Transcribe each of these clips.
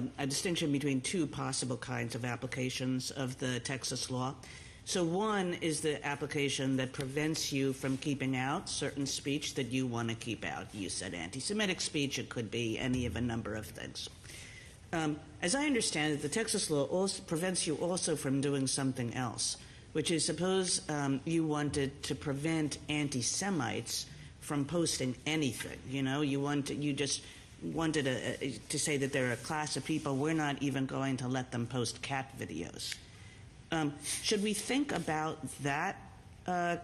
um, a distinction between two possible kinds of applications of the Texas law. So, one is the application that prevents you from keeping out certain speech that you want to keep out. You said anti Semitic speech, it could be any of a number of things. Um, as I understand it, the Texas law also prevents you also from doing something else, which is suppose um, you wanted to prevent anti Semites from posting anything. You know, you want you just wanted a, to say that they're a class of people. We're not even going to let them post cat videos. Um, should we think about that uh,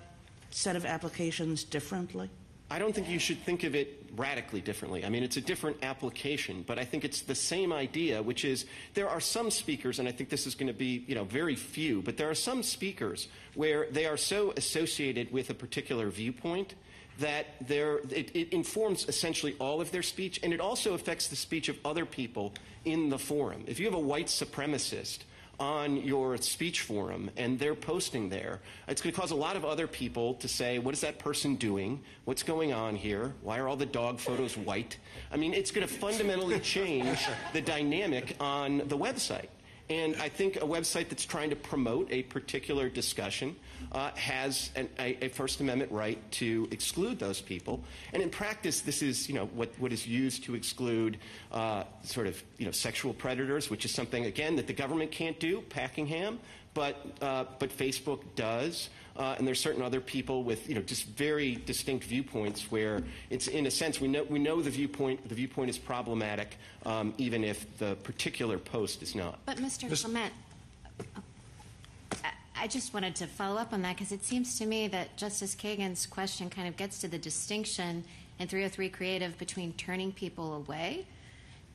set of applications differently? I don't think you should think of it radically differently. I mean, it's a different application, but I think it's the same idea, which is there are some speakers, and I think this is going to be, you know, very few, but there are some speakers where they are so associated with a particular viewpoint that it, it, informs essentially all of their speech, and it also affects the speech of other people in the forum. If you have a white supremacist on your speech forum and they're posting there, it's going to cause a lot of other people to say, what is that person doing? What's going on here? Why are all the dog photos white? I mean, it's going to fundamentally change the dynamic on the website. And I think a website that's trying to promote a particular discussion uh, has an, a, a, First Amendment right to exclude those people. And in practice, this is you know what, what is used to exclude uh, sort of you know sexual predators, which is something again that the government can't do. Packingham, but uh, but Facebook does. Uh, and there's certain other people with you know just very distinct viewpoints where it's in a sense we know we know the viewpoint the viewpoint is problematic um, even if the particular post is not. But Mr. Clement, I just wanted to follow up on that because it seems to me that Justice Kagan's question kind of gets to the distinction in 303 Creative between turning people away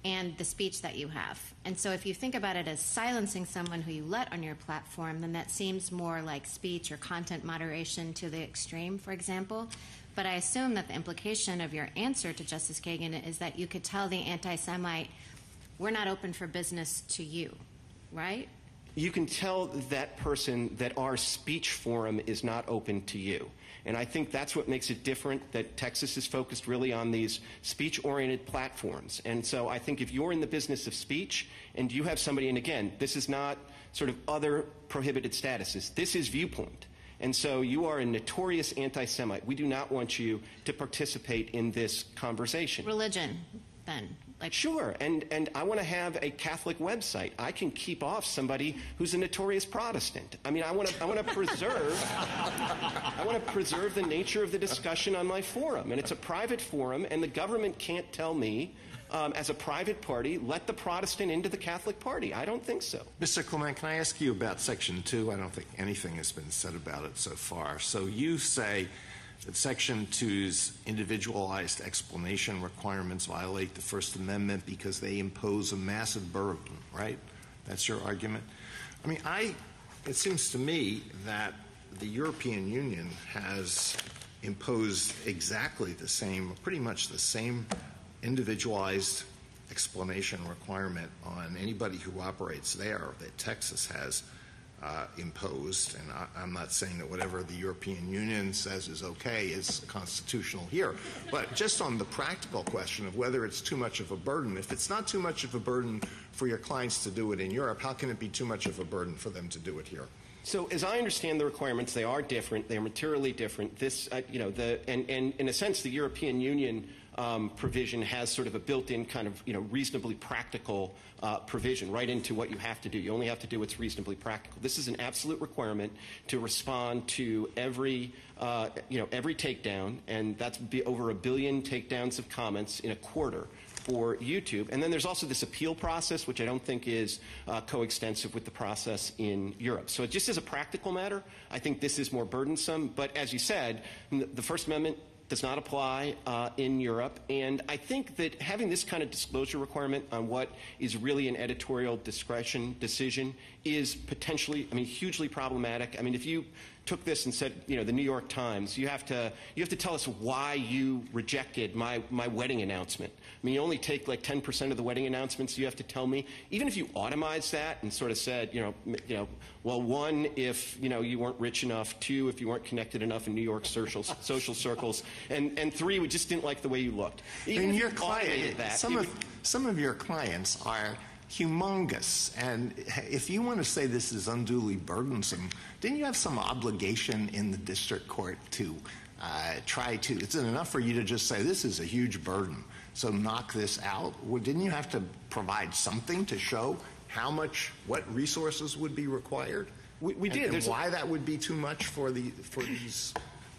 and the speech that you have. And so if you think about it as silencing someone who you let on your platform, then that seems more like speech or content moderation to the extreme, for example. But I assume that the implication of your answer to Justice Kagan is that you could tell the anti Semite, we're not open for business to you, right? You can tell that person that our speech forum is not open to you. And I think that's what makes it different that Texas is focused really on these speech oriented platforms. And so I think if you're in the business of speech and you have somebody, and again, this is not sort of other prohibited statuses, this is viewpoint. And so you are a notorious anti Semite. We do not want you to participate in this conversation. Religion, then. Like sure, and and I want to have a Catholic website. I can keep off somebody who's a notorious Protestant. I mean, I want to I want to preserve I want to preserve the nature of the discussion on my forum, and it's a private forum, and the government can't tell me. Um, as a private party, let the Protestant into the Catholic Party. I don't think so. Mr. Clement, can I ask you about Section 2? I don't think anything has been said about it so far. So you say that Section 2's individualized explanation requirements violate the First Amendment because they impose a massive burden, right? That's your argument? I mean, I, it seems to me that the European Union has imposed exactly the same, pretty much the same individualized explanation requirement on anybody who operates there that Texas has uh, imposed, and I, am not saying that whatever the European Union says is okay is constitutional here, but just on the practical question of whether it's too much of a burden, if it's not too much of a burden for your clients to do it in Europe, how can it be too much of a burden for them to do it here? So, as I understand the requirements, they are different. They are materially different. This, uh, you know, the and, and in a sense, the European Union um, provision has sort of a built-in kind of you know reasonably practical uh, provision right into what you have to do. You only have to do what's reasonably practical. This is an absolute requirement to respond to every uh, you know every takedown, and that's be over a billion takedowns of comments in a quarter for YouTube. And then there's also this appeal process, which I don't think is uh, coextensive with the process in Europe. So just as a practical matter, I think this is more burdensome. But as you said, the First Amendment does not apply uh, in Europe. And I think that having this kind of disclosure requirement on what is really an editorial discretion decision is potentially, I mean, hugely problematic. I mean, if you took this and said, you know, the New York Times, you have to you have to tell us why you rejected my my wedding announcement. I mean, you only take like 10% of the wedding announcements. You have to tell me, even if you automized that and sort of said, you know, you know, well, one, if you know you weren't rich enough, two, if you weren't connected enough in New York social social circles, and and three, we just didn't like the way you looked. Even and your client, that, some of some of your clients are humongous. And if you want to say this is unduly burdensome, didn't you have some obligation in the district court to uh, try to? It's enough for you to just say this is a huge burden, so knock this out. Well, didn't you have to provide something to show how much, what resources would be required? We- we And- did. And There's a- why that would be too much for the for these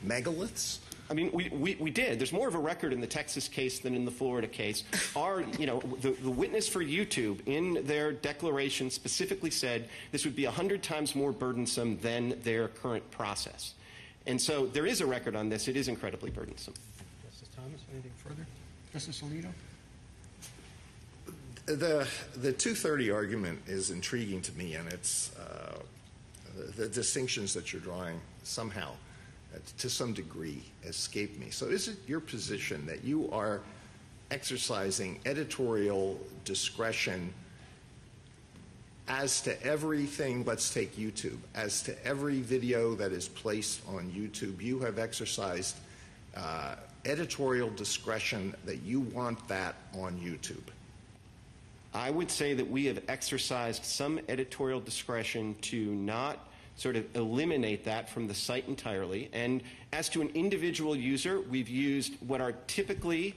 megaliths? I mean, we, we, we did. There's more of a record in the Texas case than in the Florida case. Our, you know, the, the witness for YouTube in their declaration specifically said this would be 100 times more burdensome than their current process. And so there is a record on this. It is incredibly burdensome. Justice Thomas, anything further? Justice Alito? The the 230 argument is intriguing to me, and it's uh, the, the distinctions that you're drawing somehow, to some degree, escape me. So, is it your position that you are exercising editorial discretion as to everything? Let's take YouTube. As to every video that is placed on YouTube, you have exercised uh, editorial discretion that you want that on YouTube. I would say that we have exercised some editorial discretion to not sort of eliminate that from the site entirely. And as to an individual user, we've used what are typically,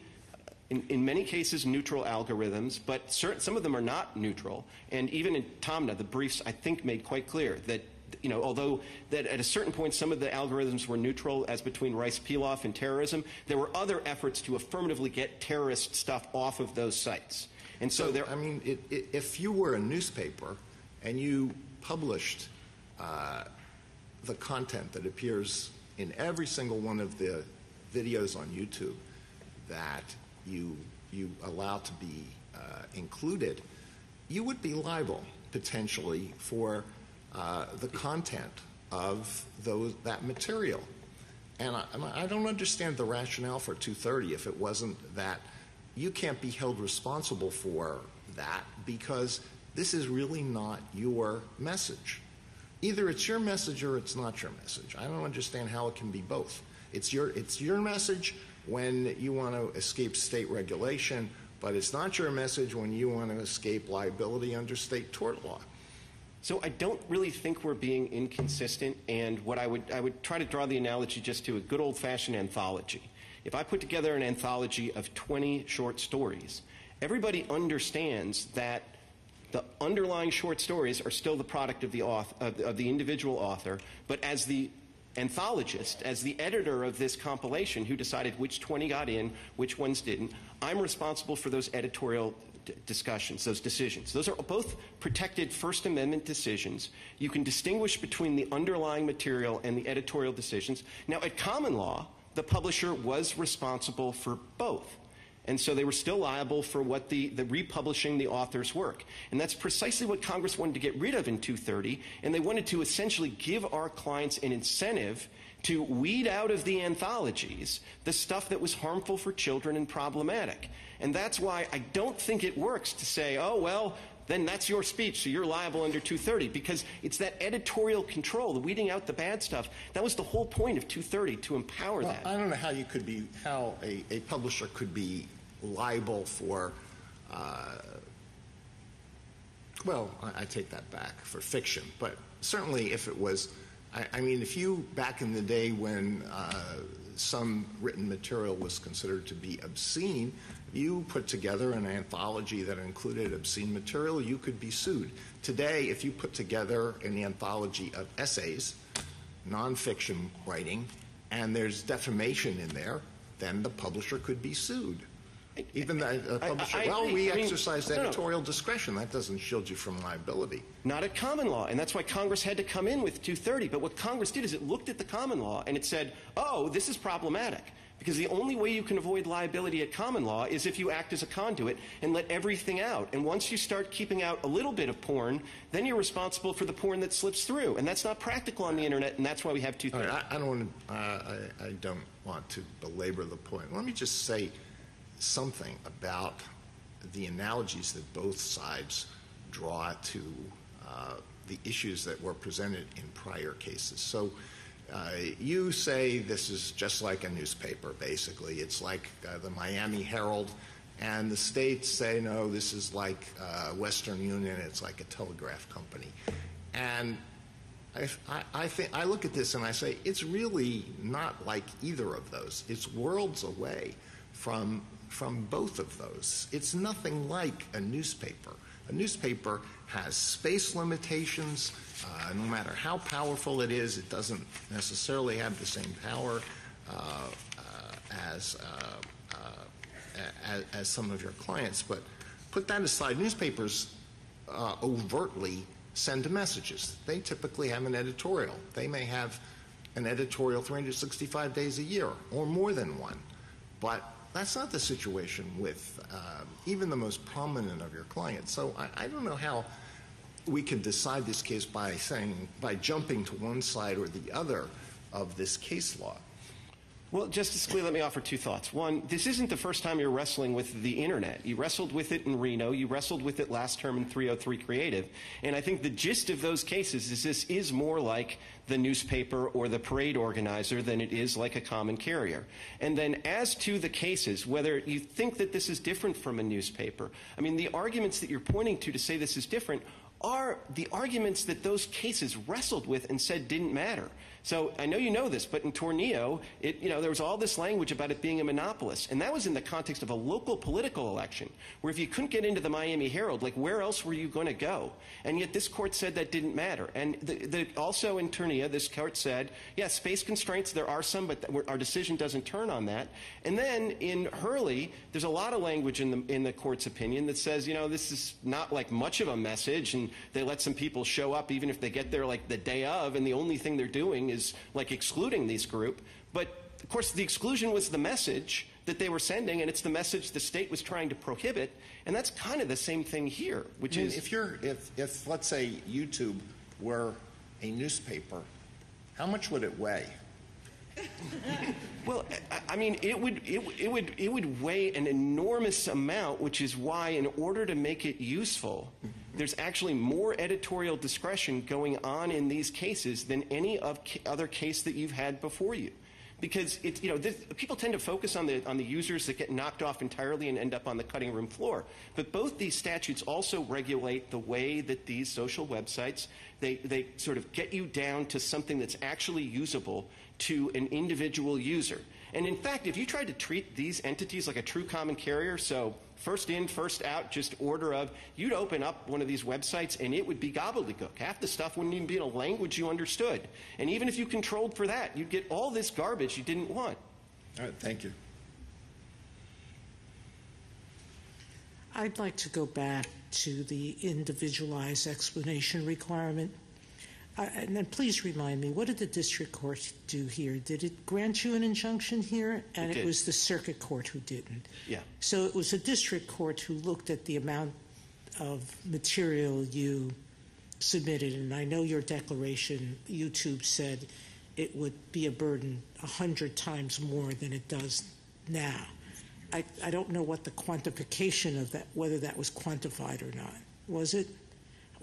in, in many cases, neutral algorithms, but certain, some of them are not neutral. And even in Taamneh, the briefs, I think, made quite clear that you know, although that at a certain point some of the algorithms were neutral, as between Rice Pilaf and terrorism, there were other efforts to affirmatively get terrorist stuff off of those sites. And so, there, I mean, it, it, if you were a newspaper and you published the content that appears in every single one of the videos on YouTube that you you allow to be uh, included, you would be liable potentially for uh, the content of those that material. And I, I don't understand the rationale for 230 if it wasn't that you can't be held responsible for that because this is really not your message. Either it's your message or it's not your message. I don't understand how it can be both. It's your, it's your message when you want to escape state regulation, but it's not your message when you want to escape liability under state tort law. So I don't really think we're being inconsistent, and what I would I would try to draw the analogy just to a good old fashioned anthology. If I put together an anthology of 20 short stories, everybody understands that the underlying short stories are still the product of the author, of, of the individual author, but as the anthologist, as the editor of this compilation who decided which 20 got in, which ones didn't, I'm responsible for those editorial discussions, those decisions. Those are both protected First Amendment decisions. You can distinguish between the underlying material and the editorial decisions. Now, at common law, the publisher was responsible for both. And so they were still liable for what the, the republishing the author's work. And that's precisely what Congress wanted to get rid of in 230. And they wanted to essentially give our clients an incentive to weed out of the anthologies the stuff that was harmful for children and problematic. And that's why I don't think it works to say, oh, well, then that's your speech, so you're liable under 230, because it's that editorial control, the weeding out the bad stuff. That was the whole point of 230, to empower Well, that. I don't know how you could be, how a, a publisher could be liable for, uh, well, I, I take that back, for fiction. But certainly if it was, I, I mean, if you, back in the day when uh, some written material was considered to be obscene, you put together an anthology that included obscene material, you could be sued. Today, if you put together an anthology of essays, nonfiction writing, and there's defamation in there, then the publisher could be sued. Even the uh, publisher, I well, agree. we I mean, exercise no, editorial discretion. That doesn't shield you from liability. Not at common law, and that's why Congress had to come in with 230. But what Congress did is it looked at the common law and it said, oh, this is problematic. Because the only way you can avoid liability at common law is if you act as a conduit and let everything out. And once you start keeping out a little bit of porn, then you're responsible for the porn that slips through. And that's not practical on the internet, and that's why we have All 230. right, I, I don't. Uh, I, I don't want to belabor the point. Let me just say something about the analogies that both sides draw to uh, the issues that were presented in prior cases. So. Uh, you say this is just like a newspaper, basically. It's like uh, the Miami Herald And the states say, no, this is like uh, Western Union, it's like a telegraph company. And I, I, I, think, I look at this and I say, it's really not like either of those. It's worlds away from, from both of those. It's nothing like a newspaper. A newspaper has space limitations. Uh, no matter how powerful it is, it doesn't necessarily have the same power uh, uh, as, uh, as, as some of your clients. But put that aside, newspapers uh, overtly send messages. They typically have an editorial. They may have an editorial 365 days a year or more than one. But that's not the situation with uh, even the most prominent of your clients. So I, I don't know how we can decide this case by saying, by jumping to one side or the other of this case law. Well, Justice Alito, let me offer two thoughts. One, this isn't the first time you're wrestling with the internet. You wrestled with it in Reno. You wrestled with it last term in 303 Creative. And I think the gist of those cases is this is more like the newspaper or the parade organizer than it is like a common carrier. And then as to the cases, whether you think that this is different from a newspaper, I mean, the arguments that you're pointing to to say this is different are the arguments that those cases wrestled with and said didn't matter. So I know you know this, but in Tornillo, it, you know, there was all this language about it being a monopolist. And that was in the context of a local political election, where if you couldn't get into the Miami Herald, like where else were you going to go? And yet this court said that didn't matter. And the, the, also in Tornillo, this court said, yeah, space constraints, there are some, but our decision doesn't turn on that. And then in Hurley, there's a lot of language in the, in the court's opinion that says, you know, this is not like much of a message, and they let some people show up even if they get there like the day of, and the only thing they're doing is like excluding these group. But of course, the exclusion was the message that they were sending, and it's the message the state was trying to prohibit. And that's kind of the same thing here, which I mean, is if you're if if let's say YouTube were a newspaper, how much would it weigh? Well, I mean, it would, it, it, would, it would weigh an enormous amount, which is why, in order to make it useful, there's actually more editorial discretion going on in these cases than any of other case that you've had before you. Because it, you know, this, people tend to focus on the, on the users that get knocked off entirely and end up on the cutting room floor. But both these statutes also regulate the way that these social websites, they, they sort of get you down to something that's actually usable to an individual user. And in fact, if you tried to treat these entities like a true common carrier, so first in, first out, just order of, you'd open up one of these websites and it would be gobbledygook. Half the stuff wouldn't even be in a language you understood. And even if you controlled for that, you'd get all this garbage you didn't want. All right, thank you. I'd like to go back to the individualized explanation requirement. Uh, and then please remind me, what did the district court do here? Did it grant you an injunction here? And It it, was the circuit court who didn't. Yeah. So it was a district court who looked at the amount of material you submitted. And I know your declaration, YouTube said it would be a burden a hundred times more than it does now. I, I don't know what the quantification of that, whether that was quantified or not. Was it?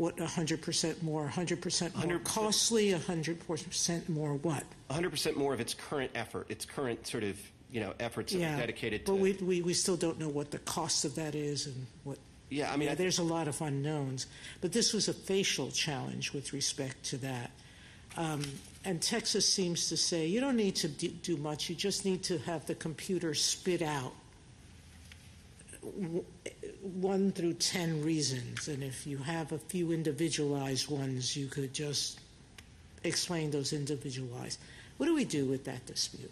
What, 100% more, 100% more 100%. costly, 100% more what? 100% more of its current effort, its current sort of, you know, efforts yeah, dedicated to But we, we, we still don't know what the cost of that is and what. Yeah, I mean, I- there's a lot of unknowns. But this was a facial challenge with respect to that. Um, and Texas seems to say you don't need to do, do much, you just need to have the computer spit out one through ten reasons. And if you have a few individualized ones, you could just explain those individualized. What do we do with that dispute?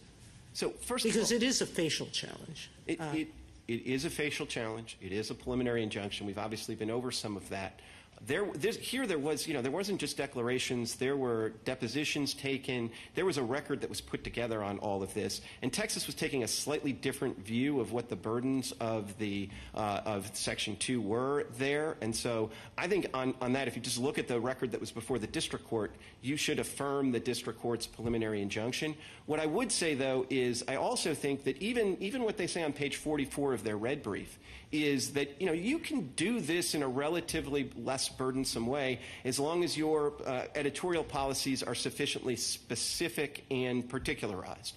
So first of Because all, it is a facial challenge. It, Uh, it, it is a facial challenge. It is a preliminary injunction. We've obviously been over some of that. There, here there was, you know, there wasn't just declarations. There were depositions taken. There was a record that was put together on all of this. And Texas was taking a slightly different view of what the burdens of the uh, of Section Two were there. And so I think on, on that, if you just look at the record that was before the district court, you should affirm the district court's preliminary injunction. What I would say though is I also think that even even what they say on page 44 of their red brief is that you know you can do this in a relatively less burdensome way as long as your uh, editorial policies are sufficiently specific and particularized.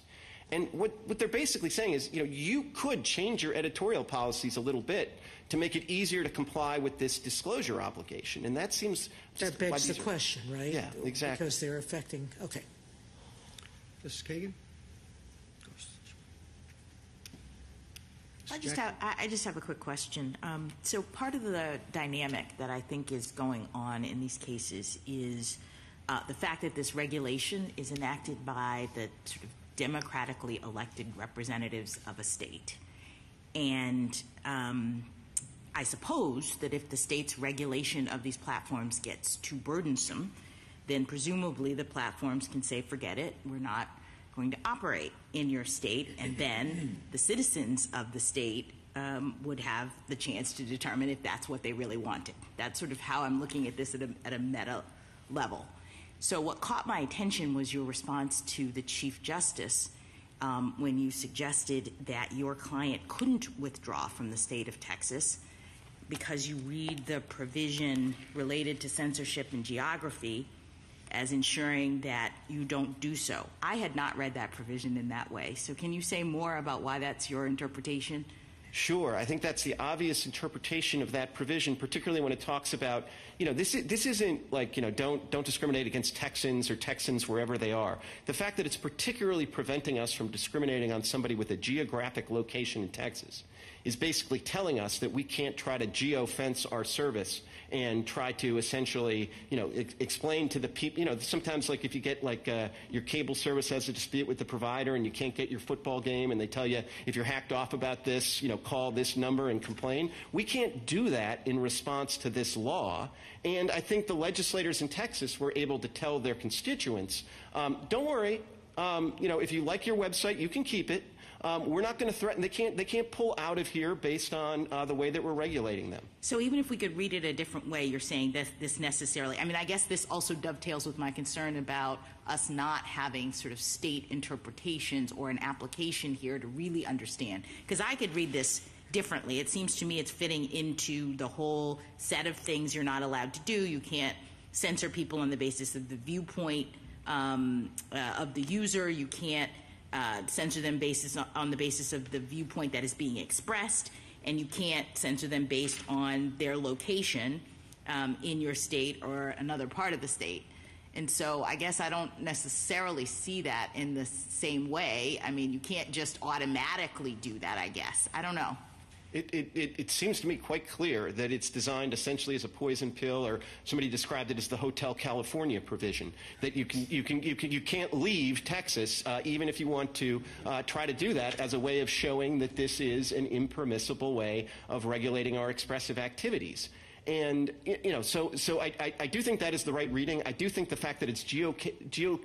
And what, what they're basically saying is, you know, you could change your editorial policies a little bit to make it easier to comply with this disclosure obligation. And that seems just That a begs the question, right? Yeah, exactly. Because they're affecting, okay. Justice Kagan? I just Jackie? have, I I just have a quick question. Um, so part of the dynamic that I think is going on in these cases is uh, the fact that this regulation is enacted by the sort of democratically elected representatives of a state. And um, I suppose that if the state's regulation of these platforms gets too burdensome, then presumably the platforms can say, forget it, we're not going to operate in your state. And then the citizens of the state um, would have the chance to determine if that's what they really wanted. That's sort of how I'm looking at this at a, at a meta level. So, what caught my attention was your response to the Chief Justice um, when you suggested that your client couldn't withdraw from the state of Texas because you read the provision related to censorship and geography as ensuring that you don't do so. I had not read that provision in that way. So, can you say more about why that's your interpretation? Sure, I think that's the obvious interpretation of that provision, particularly when it talks about, you know, this, is, this isn't like, you know, don't, don't discriminate against Texans or Texans wherever they are. The fact that it's particularly preventing us from discriminating on somebody with a geographic location in Texas is basically telling us that we can't try to geo-fence our service and try to essentially, you know, ex- explain to the people, you know, sometimes like if you get like uh, your cable service has a dispute with the provider and you can't get your football game and they tell you if you're hacked off about this, you know, call this number and complain. We can't do that in response to this law. And I think the legislators in Texas were able to tell their constituents, um, don't worry, um, you know, if you like your website, you can keep it. Um, we're not going to threaten. They can't. They can't pull out of here based on uh, the way that we're regulating them. So even if we could read it a different way, you're saying that this necessarily, I mean, I guess this also dovetails with my concern about us not having sort of state interpretations or an application here to really understand. Because I could read this differently. It seems to me it's fitting into the whole set of things you're not allowed to do. You can't censor people on the basis of the viewpoint um, uh, of the user. You can't uh, censor them basis on the basis of the viewpoint that is being expressed, and you can't censor them based on their location um, in your state or another part of the state. And so I guess I don't necessarily see that in the same way. I mean, you can't just automatically do that, I guess. I don't know. It, it, it, seems to me quite clear that it's designed essentially as a poison pill, or somebody described it as the Hotel California provision. That you can you can you can you can't leave Texas uh, even if you want to uh, try to do that as a way of showing that this is an impermissible way of regulating our expressive activities. And you know, so so I, I, I do think that is the right reading. I do think the fact that it's geo geo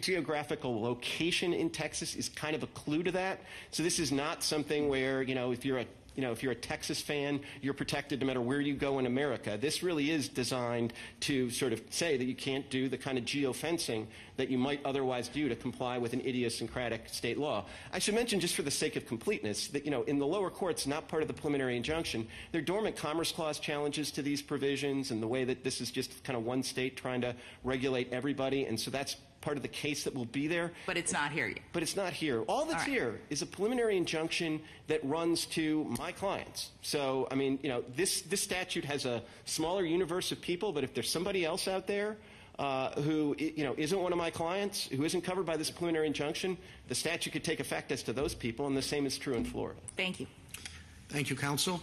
geographical location in Texas is kind of a clue to that. So this is not something where, you know, if you're a you know, if you're a Texas fan, you're protected no matter where you go in America. This really is designed to sort of say that you can't do the kind of geofencing that you might otherwise do to comply with an idiosyncratic state law. I should mention, just for the sake of completeness, that, you know, in the lower courts, not part of the preliminary injunction, there are dormant Commerce Clause challenges to these provisions and the way that this is just kind of one state trying to regulate everybody. And so that's part of the case that will be there. But it's not here yet. But it's not here. All that's All right. here is a preliminary injunction that runs to my clients. So, I mean, you know, this, this statute has a smaller universe of people, but if there's somebody else out there uh, who, you know, isn't one of my clients, who isn't covered by this preliminary injunction, the statute could take effect as to those people, and the same is true in Florida. Thank you. Thank you, counsel.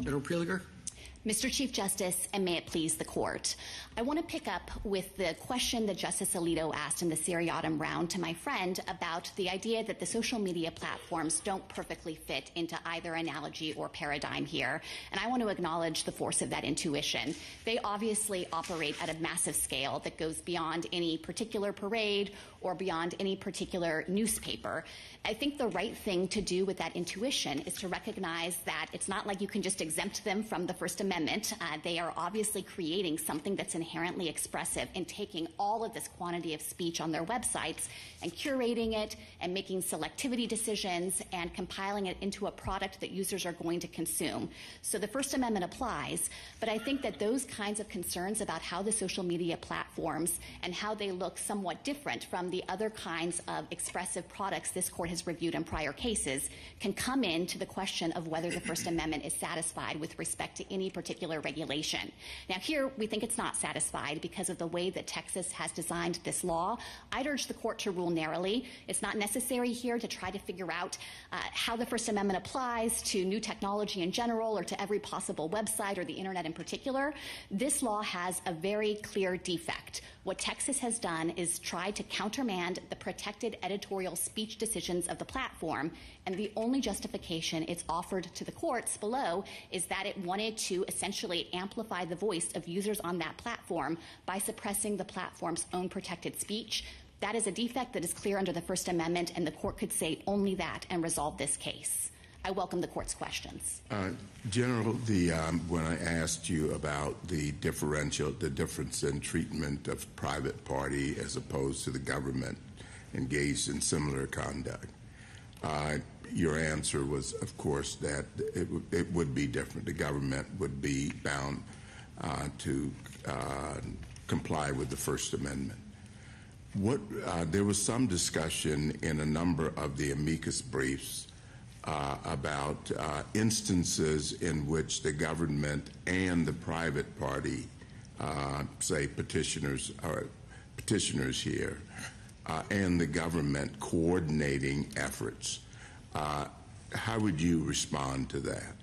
General Prelogar? Mr. Chief Justice, and may it please the court. I want to pick up with the question that Justice Alito asked in the seriatim round to my friend about the idea that the social media platforms don't perfectly fit into either analogy or paradigm here. And I want to acknowledge the force of that intuition. They obviously operate at a massive scale that goes beyond any particular parade or beyond any particular newspaper. I think the right thing to do with that intuition is to recognize that it's not like you can just exempt them from the First Amendment Amendment, uh, they are obviously creating something that's inherently expressive and taking all of this quantity of speech on their websites and curating it and making selectivity decisions and compiling it into a product that users are going to consume. So the First Amendment applies, but I think that those kinds of concerns about how the social media platforms and how they look somewhat different from the other kinds of expressive products this court has reviewed in prior cases can come into the question of whether the First Amendment is satisfied with respect to any particular regulation. Now, here we think it's not satisfied because of the way that Texas has designed this law. I'd urge the court to rule narrowly. It's not necessary here to try to figure out uh, how the First Amendment applies to new technology in general or to every possible website or the internet in particular. This law has a very clear defect. What Texas has done is try to countermand the protected editorial speech decisions of the platform, and the only justification it's offered to the courts below is that it wanted to essentially amplify the voice of users on that platform by suppressing the platform's own protected speech. That is a defect that is clear under the First Amendment, and the court could say only that and resolve this case. I welcome the court's questions. Uh, General, the um, when I asked you about the differential, the difference in treatment of private party as opposed to the government engaged in similar conduct, uh, your answer was, of course, that it, it, would be different. The government would be bound uh, to uh, comply with the First Amendment. What uh, there was some discussion in a number of the amicus briefs uh, about uh, instances in which the government and the private party, uh, say petitioners or petitioners here, and the government coordinating efforts. Uh, how would you respond to that?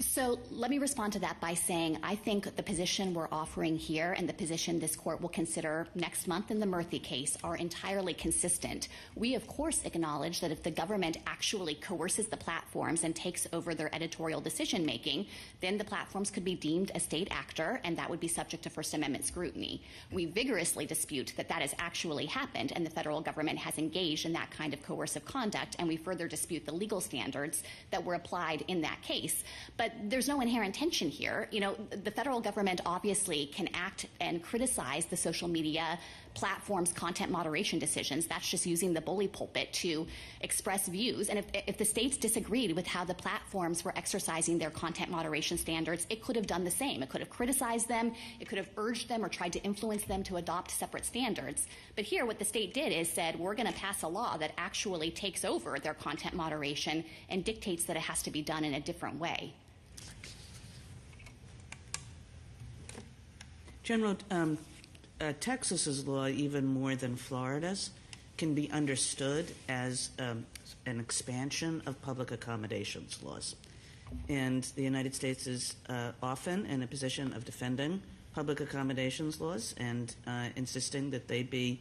So let me respond to that by saying I think the position we're offering here and the position this court will consider next month in the Murthy case are entirely consistent. We, of course, acknowledge that if the government actually coerces the platforms and takes over their editorial decision making, then the platforms could be deemed a state actor and that would be subject to First Amendment scrutiny. We vigorously dispute that that has actually happened and the federal government has engaged in that kind of coercive conduct, and we further dispute the legal standards that were applied in that case. But but there's no inherent tension here. You know, the federal government obviously can act and criticize the social media platforms' content moderation decisions. That's just using the bully pulpit to express views. And if, if the states disagreed with how the platforms were exercising their content moderation standards, it could have done the same. It could have criticized them, it could have urged them or tried to influence them to adopt separate standards. But here, what the state did is said, we're going to pass a law that actually takes over their content moderation and dictates that it has to be done in a different way. General, um, uh, Texas's law, even more than Florida's, can be understood as um, an expansion of public accommodations laws. And the United States is uh, often in a position of defending public accommodations laws and uh, insisting that they be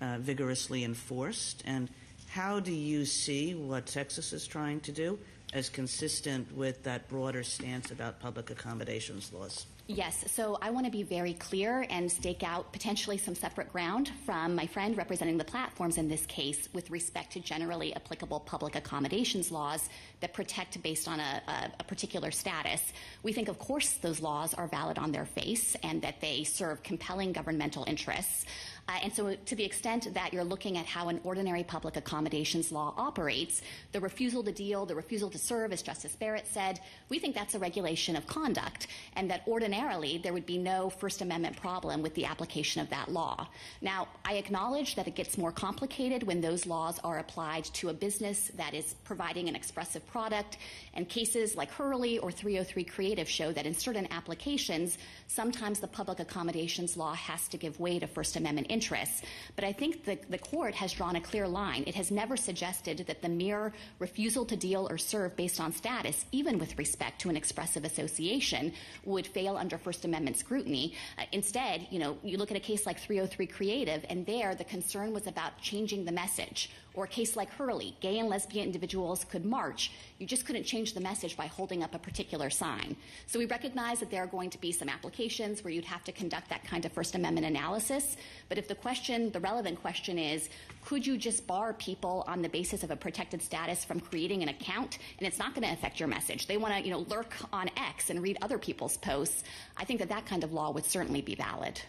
uh, vigorously enforced. And how do you see what Texas is trying to do as consistent with that broader stance about public accommodations laws? Yes, so I want to be very clear and stake out potentially some separate ground from my friend representing the platforms in this case with respect to generally applicable public accommodations laws that protect based on a, a, a, particular status. We think, of course, those laws are valid on their face and that they serve compelling governmental interests. Uh, and so, to the extent that you're looking at how an ordinary public accommodations law operates, the refusal to deal, the refusal to serve, as Justice Barrett said, we think that's a regulation of conduct, and that ordinarily there would be no First Amendment problem with the application of that law. Now, I acknowledge that it gets more complicated when those laws are applied to a business that is providing an expressive product, and cases like Hurley or 303 Creative show that in certain applications, sometimes the public accommodations law has to give way to First Amendment interests. But I think the, the court has drawn a clear line. It has never suggested that the mere refusal to deal or serve based on status, even with respect to an expressive association, would fail under First Amendment scrutiny. Uh, instead, you know, you look at a case like 303 Creative, and there the concern was about changing the message or a case like Hurley, gay and lesbian individuals could march. You just couldn't change the message by holding up a particular sign. So we recognize that there are going to be some applications where you'd have to conduct that kind of First Amendment analysis. But if the question, the relevant question is, could you just bar people on the basis of a protected status from creating an account? And it's not going to affect your message. They want to, you know, lurk on X and read other people's posts. I think that that kind of law would certainly be valid.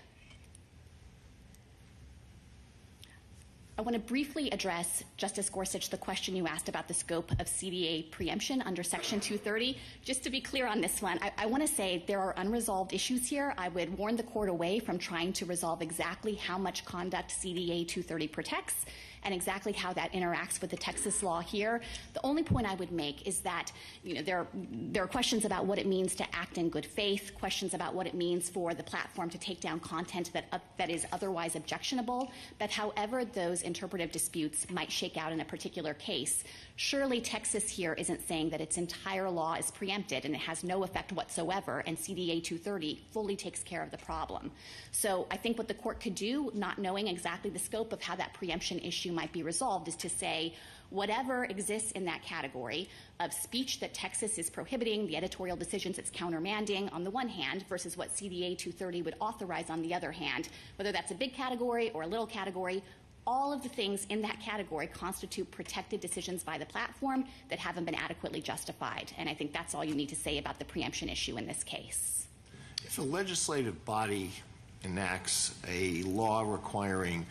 I want to briefly address, Justice Gorsuch, the question you asked about the scope of CDA preemption under Section 230. Just to be clear on this one, I, I, want to say there are unresolved issues here. I would warn the court away from trying to resolve exactly how much conduct CDA 230 protects and exactly how that interacts with the Texas law here. The only point I would make is that you know there there are questions about what it means to act in good faith, questions about what it means for the platform to take down content that uh, that is otherwise objectionable. But however those interpretive disputes might shake out in a particular case, surely Texas here isn't saying that its entire law is preempted and it has no effect whatsoever, and CDA 230 fully takes care of the problem. So I think what the court could do, not knowing exactly the scope of how that preemption issue might be resolved, is to say whatever exists in that category of speech that Texas is prohibiting, the editorial decisions it's countermanding on the one hand, versus what CDA 230 would authorize on the other hand, whether that's a big category or a little category, all of the things in that category constitute protected decisions by the platform that haven't been adequately justified. And I think that's all you need to say about the preemption issue in this case. If a legislative body enacts a law requiring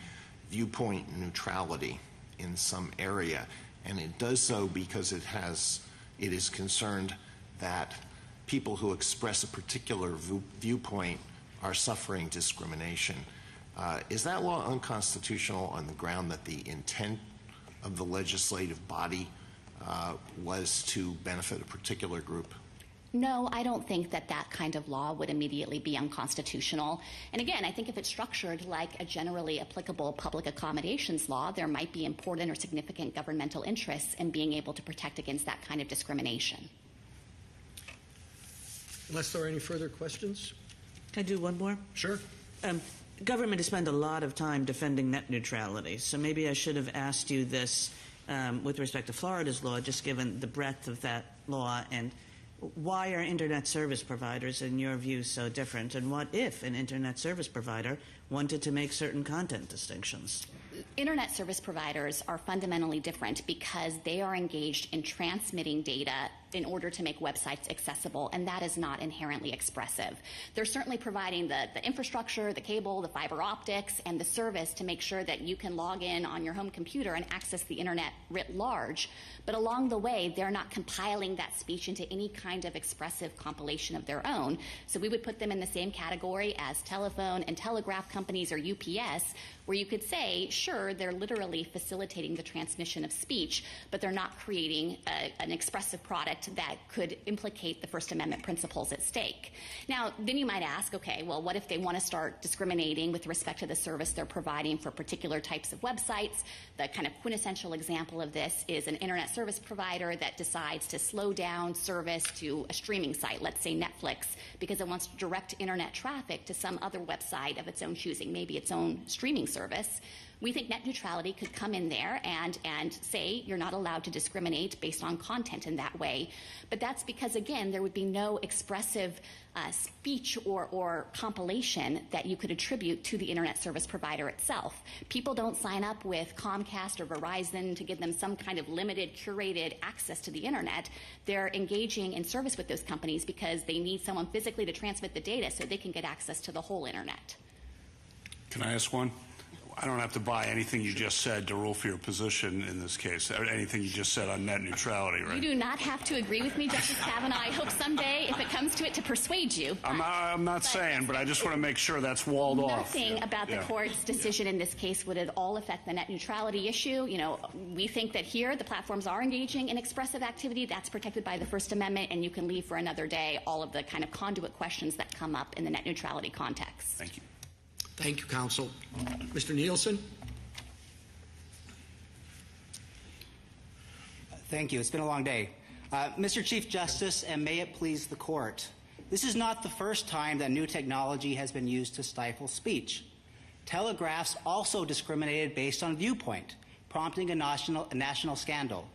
viewpoint neutrality in some area, and it does so because it has it is concerned that people who express a particular viewpoint are suffering discrimination. Uh, is that law unconstitutional on the ground that the intent of the legislative body uh, was to benefit a particular group? No, I don't think that that kind of law would immediately be unconstitutional. And again, I think if it's structured like a generally applicable public accommodations law, there might be important or significant governmental interests in being able to protect against that kind of discrimination. Unless there are any further questions? Can I do one more? Sure. Um, government has spent a lot of time defending net neutrality, so maybe I should have asked you this um, with respect to Florida's law, just given the breadth of that law and why are internet service providers, in your view, so different? And what if an internet service provider wanted to make certain content distinctions? Internet service providers are fundamentally different because they are engaged in transmitting data in order to make websites accessible, and that is not inherently expressive. They're certainly providing the, the infrastructure, the cable, the fiber optics, and the service to make sure that you can log in on your home computer and access the internet writ large. But along the way, they're not compiling that speech into any kind of expressive compilation of their own. So we would put them in the same category as telephone and telegraph companies or UPS, where you could say, sure, they're literally facilitating the transmission of speech, but they're not creating a, an expressive product that could implicate the First Amendment principles at stake. Now, then you might ask, okay, well, what if they want to start discriminating with respect to the service they're providing for particular types of websites? The kind of quintessential example of this is an internet service provider that decides to slow down service to a streaming site, let's say Netflix, because it wants to direct internet traffic to some other website of its own choosing, maybe its own streaming service. We think net neutrality could come in there and, and say you're not allowed to discriminate based on content in that way. But that's because, again, there would be no expressive uh, speech or, or compilation that you could attribute to the internet service provider itself. People don't sign up with Comcast or Verizon to give them some kind of limited, curated access to the internet. They're engaging in service with those companies because they need someone physically to transmit the data so they can get access to the whole internet. Can I ask one? I don't have to buy anything you just said to rule for your position in this case, or anything you just said on net neutrality, right? You do not have to agree with me, Justice Kavanaugh. I hope someday, if it comes to it, to persuade you. I'm not, I'm not but saying, but I just want to make sure that's walled nothing off. Nothing about the yeah. court's decision in this case would at all affect the net neutrality issue. You know, we think that here the platforms are engaging in expressive activity. That's protected by the First Amendment, and you can leave for another day all of the kind of conduit questions that come up in the net neutrality context. Thank you. Thank you, counsel. Mr. Nielson? Thank you. It's been a long day. Uh, Mr. Chief Justice, and may it please the court, this is not the first time that new technology has been used to stifle speech. Telegraphs also discriminated based on viewpoint, prompting a national, a national scandal.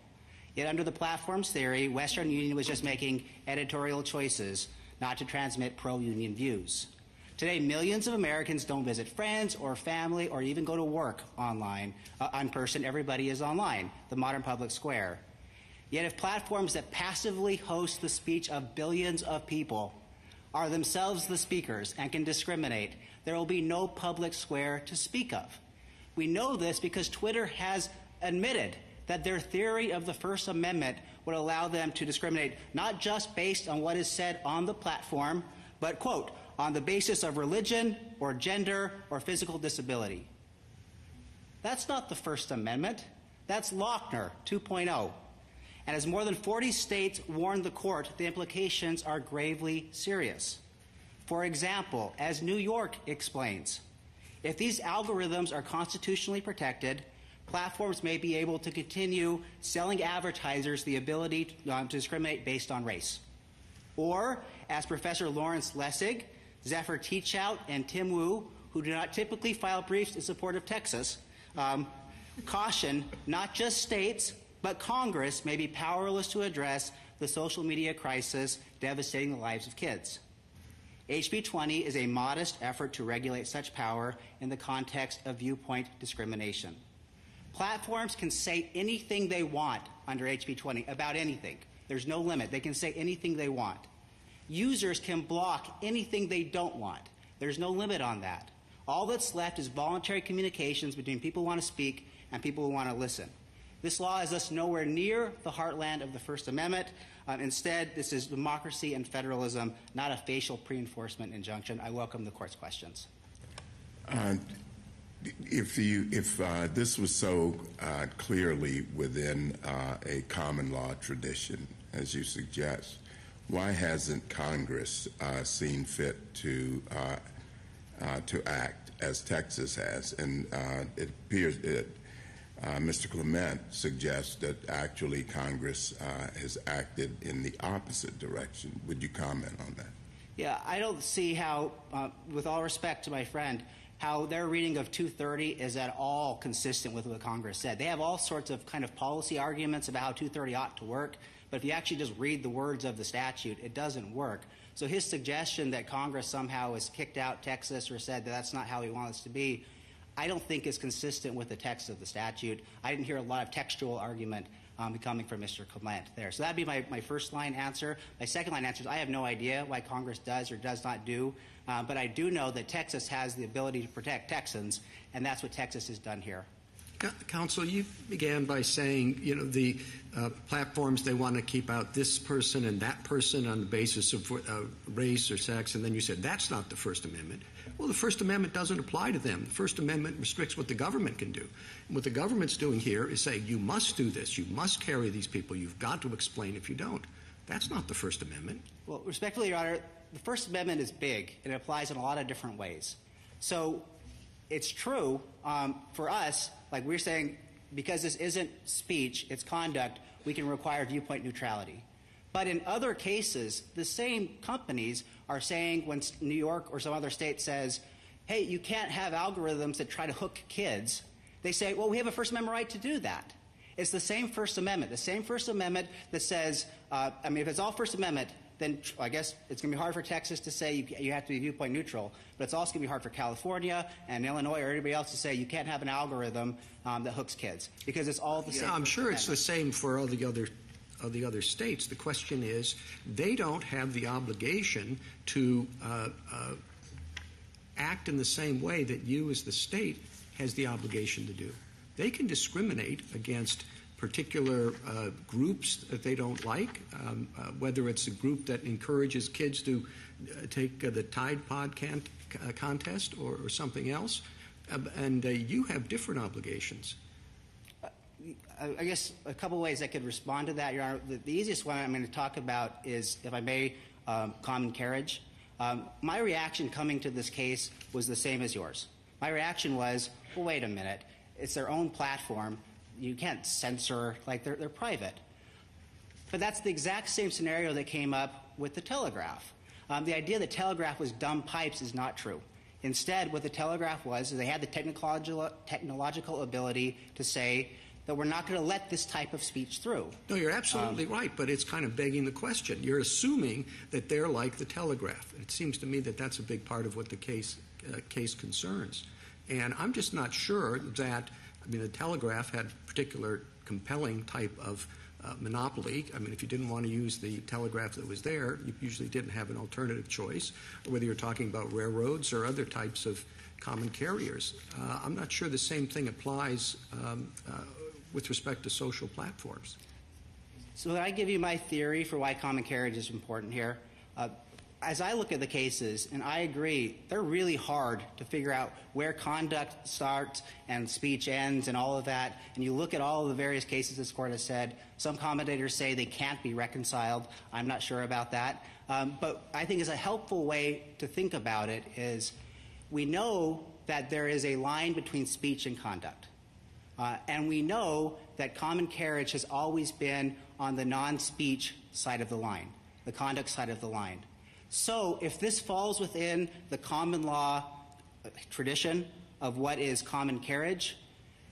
Yet, under the platform's theory, Western Union was just making editorial choices not to transmit pro union views. Today, millions of Americans don't visit friends or family or even go to work online, uh, in person. Everybody is online, the modern public square. Yet, if platforms that passively host the speech of billions of people are themselves the speakers and can discriminate, there will be no public square to speak of. We know this because Twitter has admitted that their theory of the First Amendment would allow them to discriminate not just based on what is said on the platform, but, quote, on the basis of religion or gender or physical disability. That's not the First Amendment. That's Lochner 2.0. And as more than 40 states warned the court, the implications are gravely serious. For example, as New York explains, if these algorithms are constitutionally protected, platforms may be able to continue selling advertisers the ability to, um, to discriminate based on race. Or, as Professor Lawrence Lessig, Zephyr Teachout, and Tim Wu, who do not typically file briefs in support of Texas, um, caution not just states, but Congress may be powerless to address the social media crisis devastating the lives of kids. HB 20 is a modest effort to regulate such power in the context of viewpoint discrimination. Platforms can say anything they want under HB 20 about anything. There's no limit. They can say anything they want. Users can block anything they don't want. There's no limit on that. All that's left is voluntary communications between people who want to speak and people who want to listen. This law is thus nowhere near the heartland of the First Amendment. Um, instead, this is democracy and federalism, not a facial pre enforcement injunction. I welcome the court's questions. Uh, if you if uh, this was so uh, clearly within uh, a common law tradition, as you suggest, why hasn't Congress uh, seen fit to uh, uh to act as Texas has? And uh, it appears uh, it, Mr. Clement suggests that actually Congress has acted in the opposite direction. Would you comment on that? Yeah, I don't see how, with all respect to my friend how their reading of 230 is at all consistent with what Congress said. They have all sorts of kind of policy arguments about how 230 ought to work, but if you actually just read the words of the statute, it doesn't work. So his suggestion that Congress somehow has kicked out Texas or said that that's not how he wants it to be, I don't think is consistent with the text of the statute. I didn't hear a lot of textual argument um, coming from Mr. Clement there. So that'd be my, my first line answer. My second line answer is I have no idea why Congress does or does not do, uh, but I do know that Texas has the ability to protect Texans, and that's what Texas has done here. Counsel, you began by saying, you know, the uh, platforms they want to keep out this person and that person on the basis of uh, race or sex, and then you said that's not the First Amendment. Well, the First Amendment doesn't apply to them. The First Amendment restricts what the government can do. And what the government's doing here is saying you must do this, you must carry these people, you've got to explain if you don't. That's not the First Amendment. Well, respectfully, Your Honor, the First Amendment is big. And it applies in a lot of different ways. So it's true um, for us, like we're saying, because this isn't speech, it's conduct, we can require viewpoint neutrality. But in other cases, the same companies are saying when New York or some other state says, hey, you can't have algorithms that try to hook kids, they say, well, we have a First Amendment right to do that. It's the same First Amendment, the same First Amendment that says, uh, I mean, if it's all First Amendment, then I guess it's going to be hard for Texas to say you, you have to be viewpoint neutral, but it's also going to be hard for California and Illinois or anybody else to say you can't have an algorithm um, that hooks kids because it's all the yeah, same. I'm sure it's the same for all the other of the other states. The question is, they don't have the obligation to uh, uh, act in the same way that you, as the state, has the obligation to do. They can discriminate against particular uh, groups that they don't like, um, uh, whether it's a group that encourages kids to uh, take uh, the Tide Pod can- uh, contest or, or, something else. and you have different obligations. I guess a couple ways I could respond to that, Your Honor. The, the easiest one I'm going to talk about is, if I may, um, common carriage. Um, my reaction coming to this case was the same as yours. My reaction was, well, wait a minute. It's their own platform. You can't censor, like, they're, they're private. But that's the exact same scenario that came up with the Telegraph. Um, the idea that Telegraph was dumb pipes is not true. Instead, what the Telegraph was is they had the technological, technological ability to say that we're not going to let this type of speech through. No, you're absolutely Um, right, but it's kind of begging the question. You're assuming that they're like the Telegraph. It seems to me that that's a big part of what the case uh, case concerns. And I'm just not sure that I mean the Telegraph had particular compelling type of uh, monopoly. I mean, if you didn't want to use the telegraph that was there, you usually didn't have an alternative choice, whether you're talking about railroads or other types of common carriers. Uh, I'm not sure the same thing applies um, uh, with respect to social platforms. So I give you my theory for why common carriage is important here. As I look at the cases, and I agree, they're really hard to figure out where conduct starts and speech ends and all of that. And you look at all of the various cases this court has said. Some commentators say they can't be reconciled. I'm not sure about that. Um, but I think is a helpful way to think about it is we know that there is a line between speech and conduct. Uh, and we know that common carriage has always been on the non speech side of the line, the conduct side of the line. So if this falls within the common law uh, tradition of what is common carriage,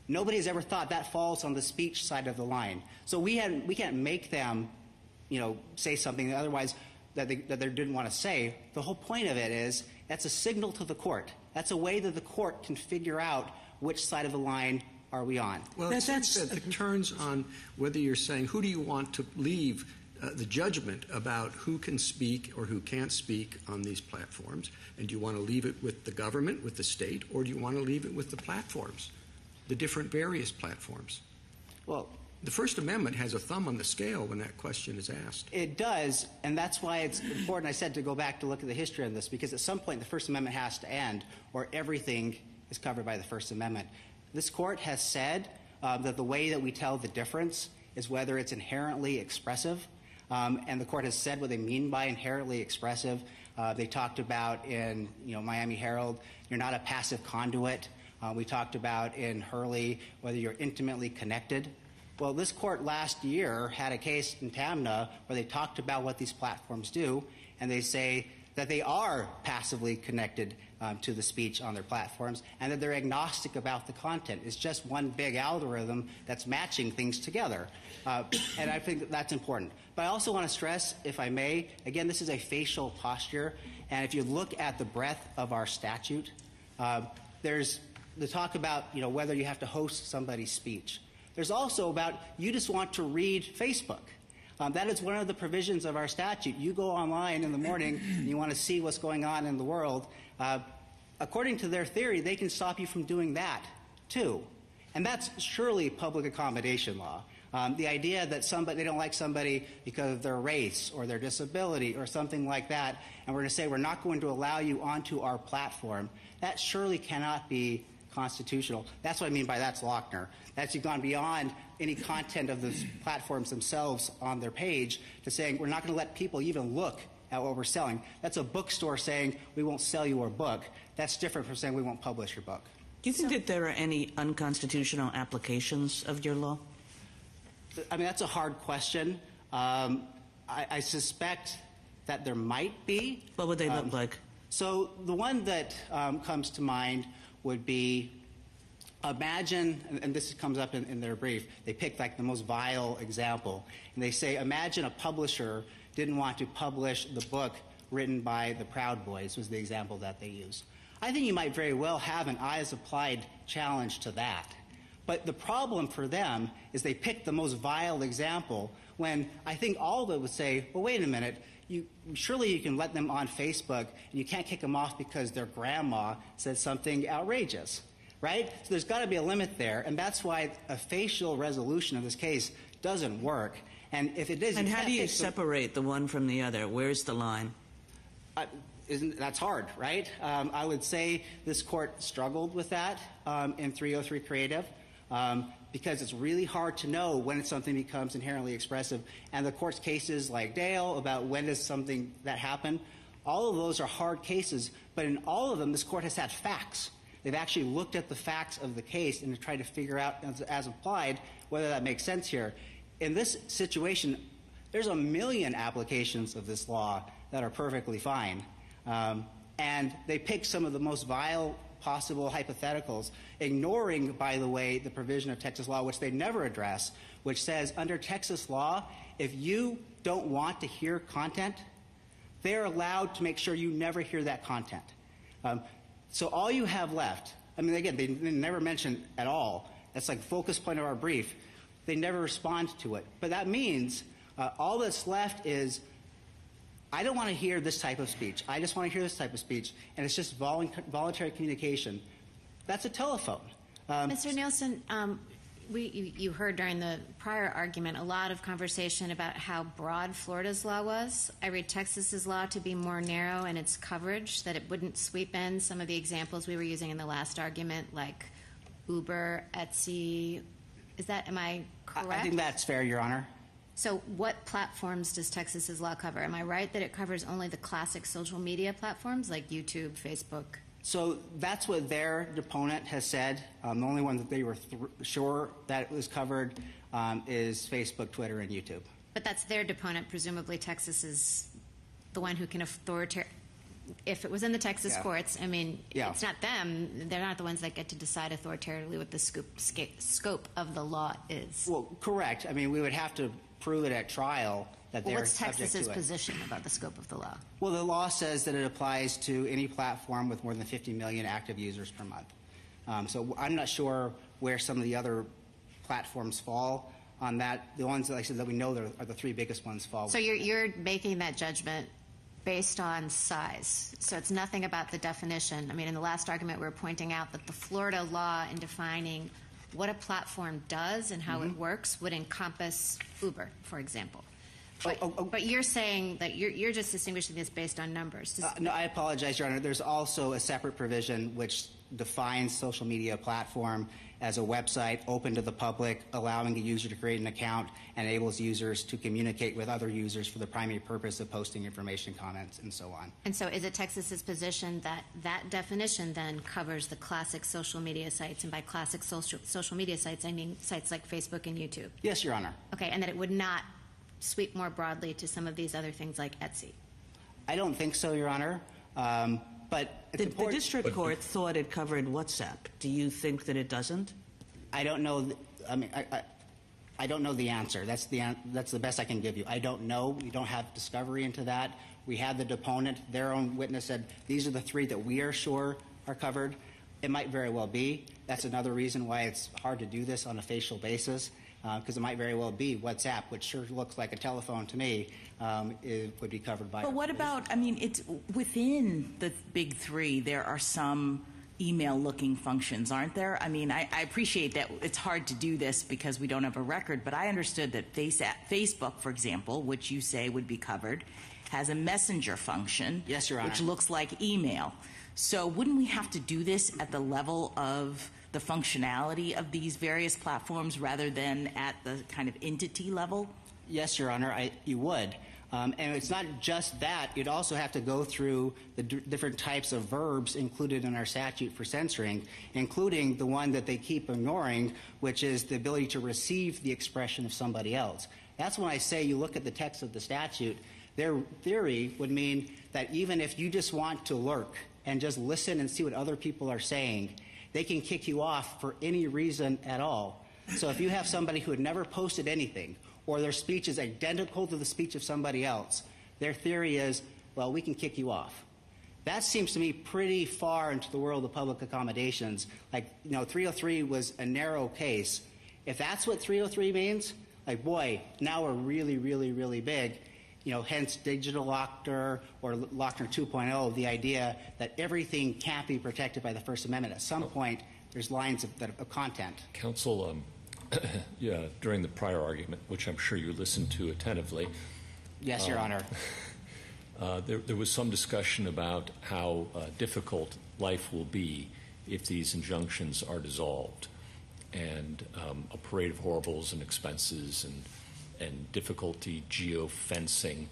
nobody has ever thought that falls on the speech side of the line. So we, had, we can't make them you know, say something otherwise that they, that they didn't want to say. The whole point of it is that's a signal to the court. That's a way that the court can figure out which side of the line are we on. Well, That- it seems that's- that it turns on whether you're saying who do you want to leave uh, the judgment about who can speak or who can't speak on these platforms, and do you want to leave it with the government, with the state, or do you want to leave it with the platforms, the different various platforms? Well, The First Amendment has a thumb on the scale when that question is asked. It does, and that's why it's important, I said, to go back to look at the history of this, because at some point the First Amendment has to end, or everything is covered by the First Amendment. This court has said um, that the way that we tell the difference is whether it's inherently expressive, um, and the court has said what they mean by inherently expressive. Uh, they talked about in you know Miami Herald, you're not a passive conduit. Uh, we talked about in Hurley whether you're intimately connected. Well, this court last year had a case in Taamneh where they talked about what these platforms do, and they say that they are passively connected um, to the speech on their platforms, and that they're agnostic about the content. It's just one big algorithm that's matching things together. Uh, and I think that that's important. But I also want to stress, if I may, again, this is a facial posture, and if you look at the breadth of our statute, uh, there's the talk about you know whether you have to host somebody's speech. There's also about you just want to read Facebook. Um, that is one of the provisions of our statute. You go online in the morning and you want to see what's going on in the world. Uh, according to their theory, they can stop you from doing that too. And that's surely public accommodation law. Um, the idea that somebody they don't like somebody because of their race or their disability or something like that, and we're going to say we're not going to allow you onto our platform, that surely cannot be constitutional. That's what I mean by that's Lochner. That's gone beyond any content of the platforms themselves on their page to saying we're not going to let people even look at what we're selling. That's a bookstore saying we won't sell you our book. That's different from saying we won't publish your book. Do you think that there are any unconstitutional applications of your law? I mean, that's a hard question. Um, I, I suspect that there might be. What would they Um, look like? So the one that um, comes to mind would be imagine, and, this comes up in, in their brief, they pick like the most vile example, and they say, imagine a publisher didn't want to publish the book written by the Proud Boys, was the example that they use. I think you might very well have an eyes applied challenge to that. But the problem for them is they picked the most vile example when I think all of them would say, well, wait a minute, you, surely you can let them on Facebook and you can't kick them off because their grandma said something outrageous, right? So there's got to be a limit there, and that's why a facial resolution of this case doesn't work. And if it is, And how do you separate the one from the other? Where's the line? uh, isn't that's hard, right? Um, I would say this court struggled with that um, in 303 Creative um, because it's really hard to know when something becomes inherently expressive. And the court's cases like Dale about when does something that happen, all of those are hard cases. But in all of them, this court has had facts. They've actually looked at the facts of the case and tried to figure out, as, as applied, whether that makes sense here. In this situation, there's a million applications of this law that are perfectly fine. Um, and they pick some of the most vile possible hypotheticals, ignoring, by the way, the provision of Texas law, which they never address, which says under Texas law, if you don't want to hear content, they're allowed to make sure you never hear that content. Um, so all you have left, I mean, again, they, never mention at all. That's like focus point of our brief. They never respond to it. But that means uh, all that's left is I don't want to hear this type of speech. I just want to hear this type of speech, and it's just volun- voluntary communication. That's a telephone. Um, Mr. Nielson, um, we, you, you heard during the prior argument a lot of conversation about how broad Florida's law was. I read Texas's law to be more narrow in its coverage, that it wouldn't sweep in some of the examples we were using in the last argument, like Uber, Etsy. Is that, am I I- correct? I think that's fair, Your Honor. So, what platforms does Texas's law cover? Am I right that it covers only the classic social media platforms like YouTube, Facebook? So that's what their deponent has said. Um, the only one that they were th- sure that was covered um, is Facebook, Twitter, and YouTube. But that's their deponent. Presumably, Texas is the one who can authoritar. If it was in the Texas Yeah. courts, I mean, Yeah. it's not them. They're not the ones that get to decide authoritatively what the scope, sca- scope of the law is. Well, correct. I mean, we would have to prove it at trial that Well, they're what's Texas's position about the scope of the law? Well, the law says that it applies to any platform with more than 50 million active users per month. Um, so I'm not sure where some of the other platforms fall on that. The ones that I said that we know are the three biggest ones fall. So you're you're making that judgment based on size. So it's nothing about the definition. I mean, in the last argument, we were pointing out that the Florida law in defining what a platform does and how it Mm-hmm. works would encompass Uber, for example. But, Oh, oh, oh. but you're saying that you're, you're just distinguishing this based on numbers. Uh, no, I apologize, Your Honor. There's also a separate provision which defines social media platform as a website open to the public, allowing a user to create an account, and enables users to communicate with other users for the primary purpose of posting information, comments, and so on. and so is it Texas's position that that definition then covers the classic social media sites? And by classic social, social media sites, I mean sites like Facebook and YouTube. Yes, Your Honor. Okay, and that it would not sweep more broadly to some of these other things like Etsy. I don't think so, Your Honor. Um, but The, the district court thought it covered WhatsApp. Do you think that it doesn't? I don't know. th- I mean, I, I, I don't know the answer. That's the an- that's the best I can give you. I don't know. We don't have discovery into that. We had the deponent. Their own witness said these are the three that we are sure are covered. It might very well be. That's another reason why it's hard to do this on a facial basis, because it might very well be WhatsApp, which sure looks like a telephone to me, um, would be covered by. But what about, I mean, it's within the big three, there are some email looking functions, aren't there? I mean, I, I appreciate that it's hard to do this because we don't have a record, but I understood that Face, Facebook, for example, which you say would be covered, has a messenger function. Yes, Your Honor. Which looks like email. So wouldn't we have to do this at the level of the functionality of these various platforms rather than at the kind of entity level? Yes, Your Honor, I, you would. Um, and it's not just that. You'd also have to go through the d- different types of verbs included in our statute for censoring, including the one that they keep ignoring, which is the ability to receive the expression of somebody else. That's when I say you look at the text of the statute. Their theory would mean that even if you just want to lurk and just listen and see what other people are saying, they can kick you off for any reason at all. So if you have somebody who had never posted anything, or their speech is identical to the speech of somebody else, their theory is, well, we can kick you off. That seems to me pretty far into the world of public accommodations. Like, you know, 303 was a narrow case. If that's what 303 means, like, boy, now we're really, really, really big. You know, hence Digital Lochner or Lochner 2.0, the idea that everything can't be protected by the First Amendment. At some point, there's lines of, of content. Counsel, um, yeah, during the prior argument, which I'm sure you listened to attentively, Yes, Your Honor. uh, there, there was some discussion about how uh, difficult life will be if these injunctions are dissolved, and um, a parade of horribles and expenses and and difficulty geofencing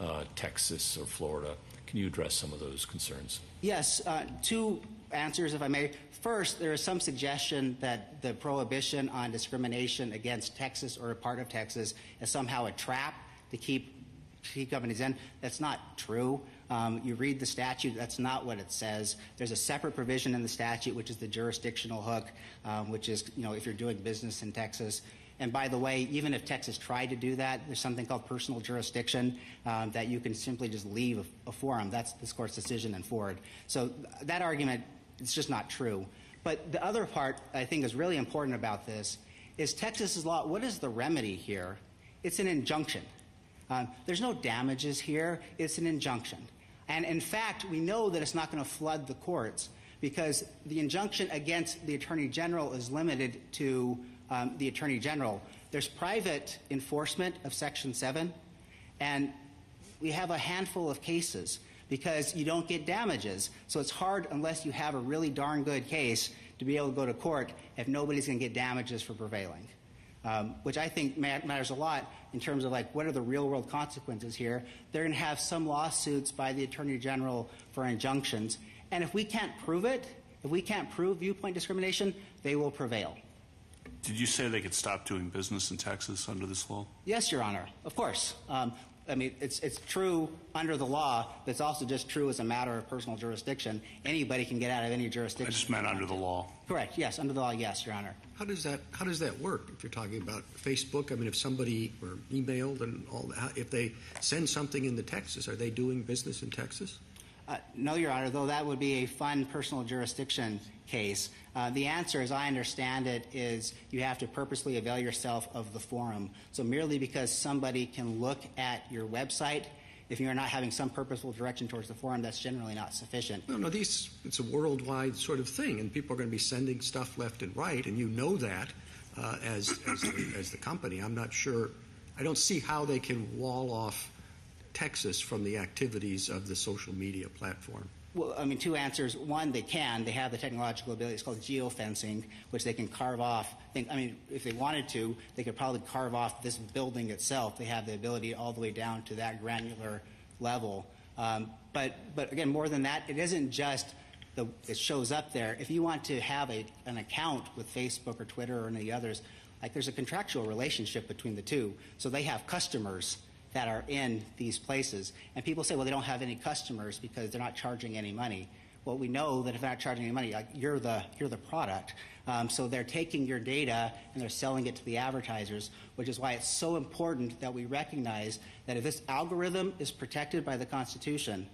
uh, Texas or Florida. Can you address some of those concerns? Yes, uh, two answers, if I may. First, there is some suggestion that the prohibition on discrimination against Texas or a part of Texas is somehow a trap to keep companies in. That's not true. Um, you read the statute, that's not what it says. There's a separate provision in the statute, which is the jurisdictional hook, um, which is, you know, if you're doing business in Texas. And by the way, even if Texas tried to do that, there's something called personal jurisdiction um, that you can simply just leave a, a forum. That's this court's decision in Ford. So that argument is just not true. But the other part I think is really important about this is Texas's law. What is the remedy here? It's an injunction. Um, there's no damages here. It's an injunction. And in fact, we know that it's not going to flood the courts because the injunction against the Attorney General is limited to um, the Attorney General. There's private enforcement of Section 7, and we have a handful of cases because you don't get damages. So it's hard unless you have a really darn good case to be able to go to court if nobody's going to get damages for prevailing. Um, which I think matters a lot in terms of like what are the real world consequences here. They're going to have some lawsuits by the Attorney General for injunctions. And if we can't prove it, if we can't prove viewpoint discrimination, they will prevail. Did you say they could stop doing business in Texas under this law? Yes, Your Honor. Of course. Um, I mean, it's, it's true under the law, but it's also just true as a matter of personal jurisdiction. Anybody can get out of any jurisdiction. I just meant under the law. Correct. Yes, under the law. Yes, Your Honor. How does that How does that work? If you're talking about Facebook, I mean, if somebody or emailed and all that, if they send something into Texas, are they doing business in Texas? Uh, no, Your Honor, though that would be a fun personal jurisdiction case. Uh, the answer, as I understand it, is you have to purposely avail yourself of the forum. So merely because somebody can look at your website, if you're not having some purposeful direction towards the forum, that's generally not sufficient. No, no, it's a worldwide sort of thing, and people are going to be sending stuff left and right, and you know that uh, as, as the company. I'm not sure. I don't see how they can wall off Texas from the activities of the social media platform? Well, I mean, two answers. One, they can. They have the technological ability. It's called geofencing, which they can carve off. I mean, if they wanted to, they could probably carve off this building itself. They have the ability all the way down to that granular level. Um, but, but again, more than that, it isn't just the, it shows up there. If you want to have a, an account with Facebook or Twitter or any others, like there's a contractual relationship between the two. So they have customers that are in these places. And people say, well, they don't have any customers because they're not charging any money. Well, we know that if they're not charging any money, like you're the you're the product. Um, so they're taking your data and they're selling it to the advertisers, which is why it's so important that we recognize that if this algorithm is protected by the Constitution,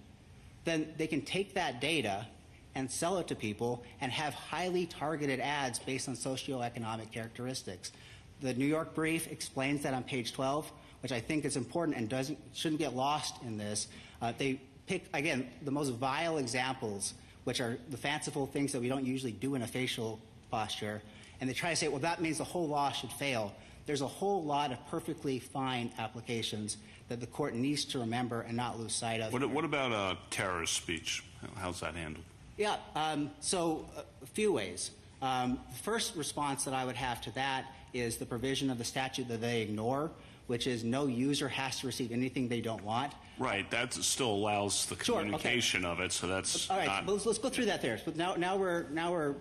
then they can take that data and sell it to people and have highly targeted ads based on socioeconomic characteristics. The New York brief explains that on page 12 which I think is important and doesn't shouldn't get lost in this. Uh, they pick again the most vile examples, which are the fanciful things that we don't usually do in a facial posture, and they try to say, well, that means the whole law should fail. There's a whole lot of perfectly fine applications that the court needs to remember and not lose sight of. What, what about uh, terrorist speech? How's that handled? Yeah, um, so uh, a few ways. Um, the first response that I would have to that is the provision of the statute that they ignore, which is no user has to receive anything they don't want. Right. That still allows the Sure, communication of it, so that's All right, not. let's, let's go through that there. But now, now we're now we're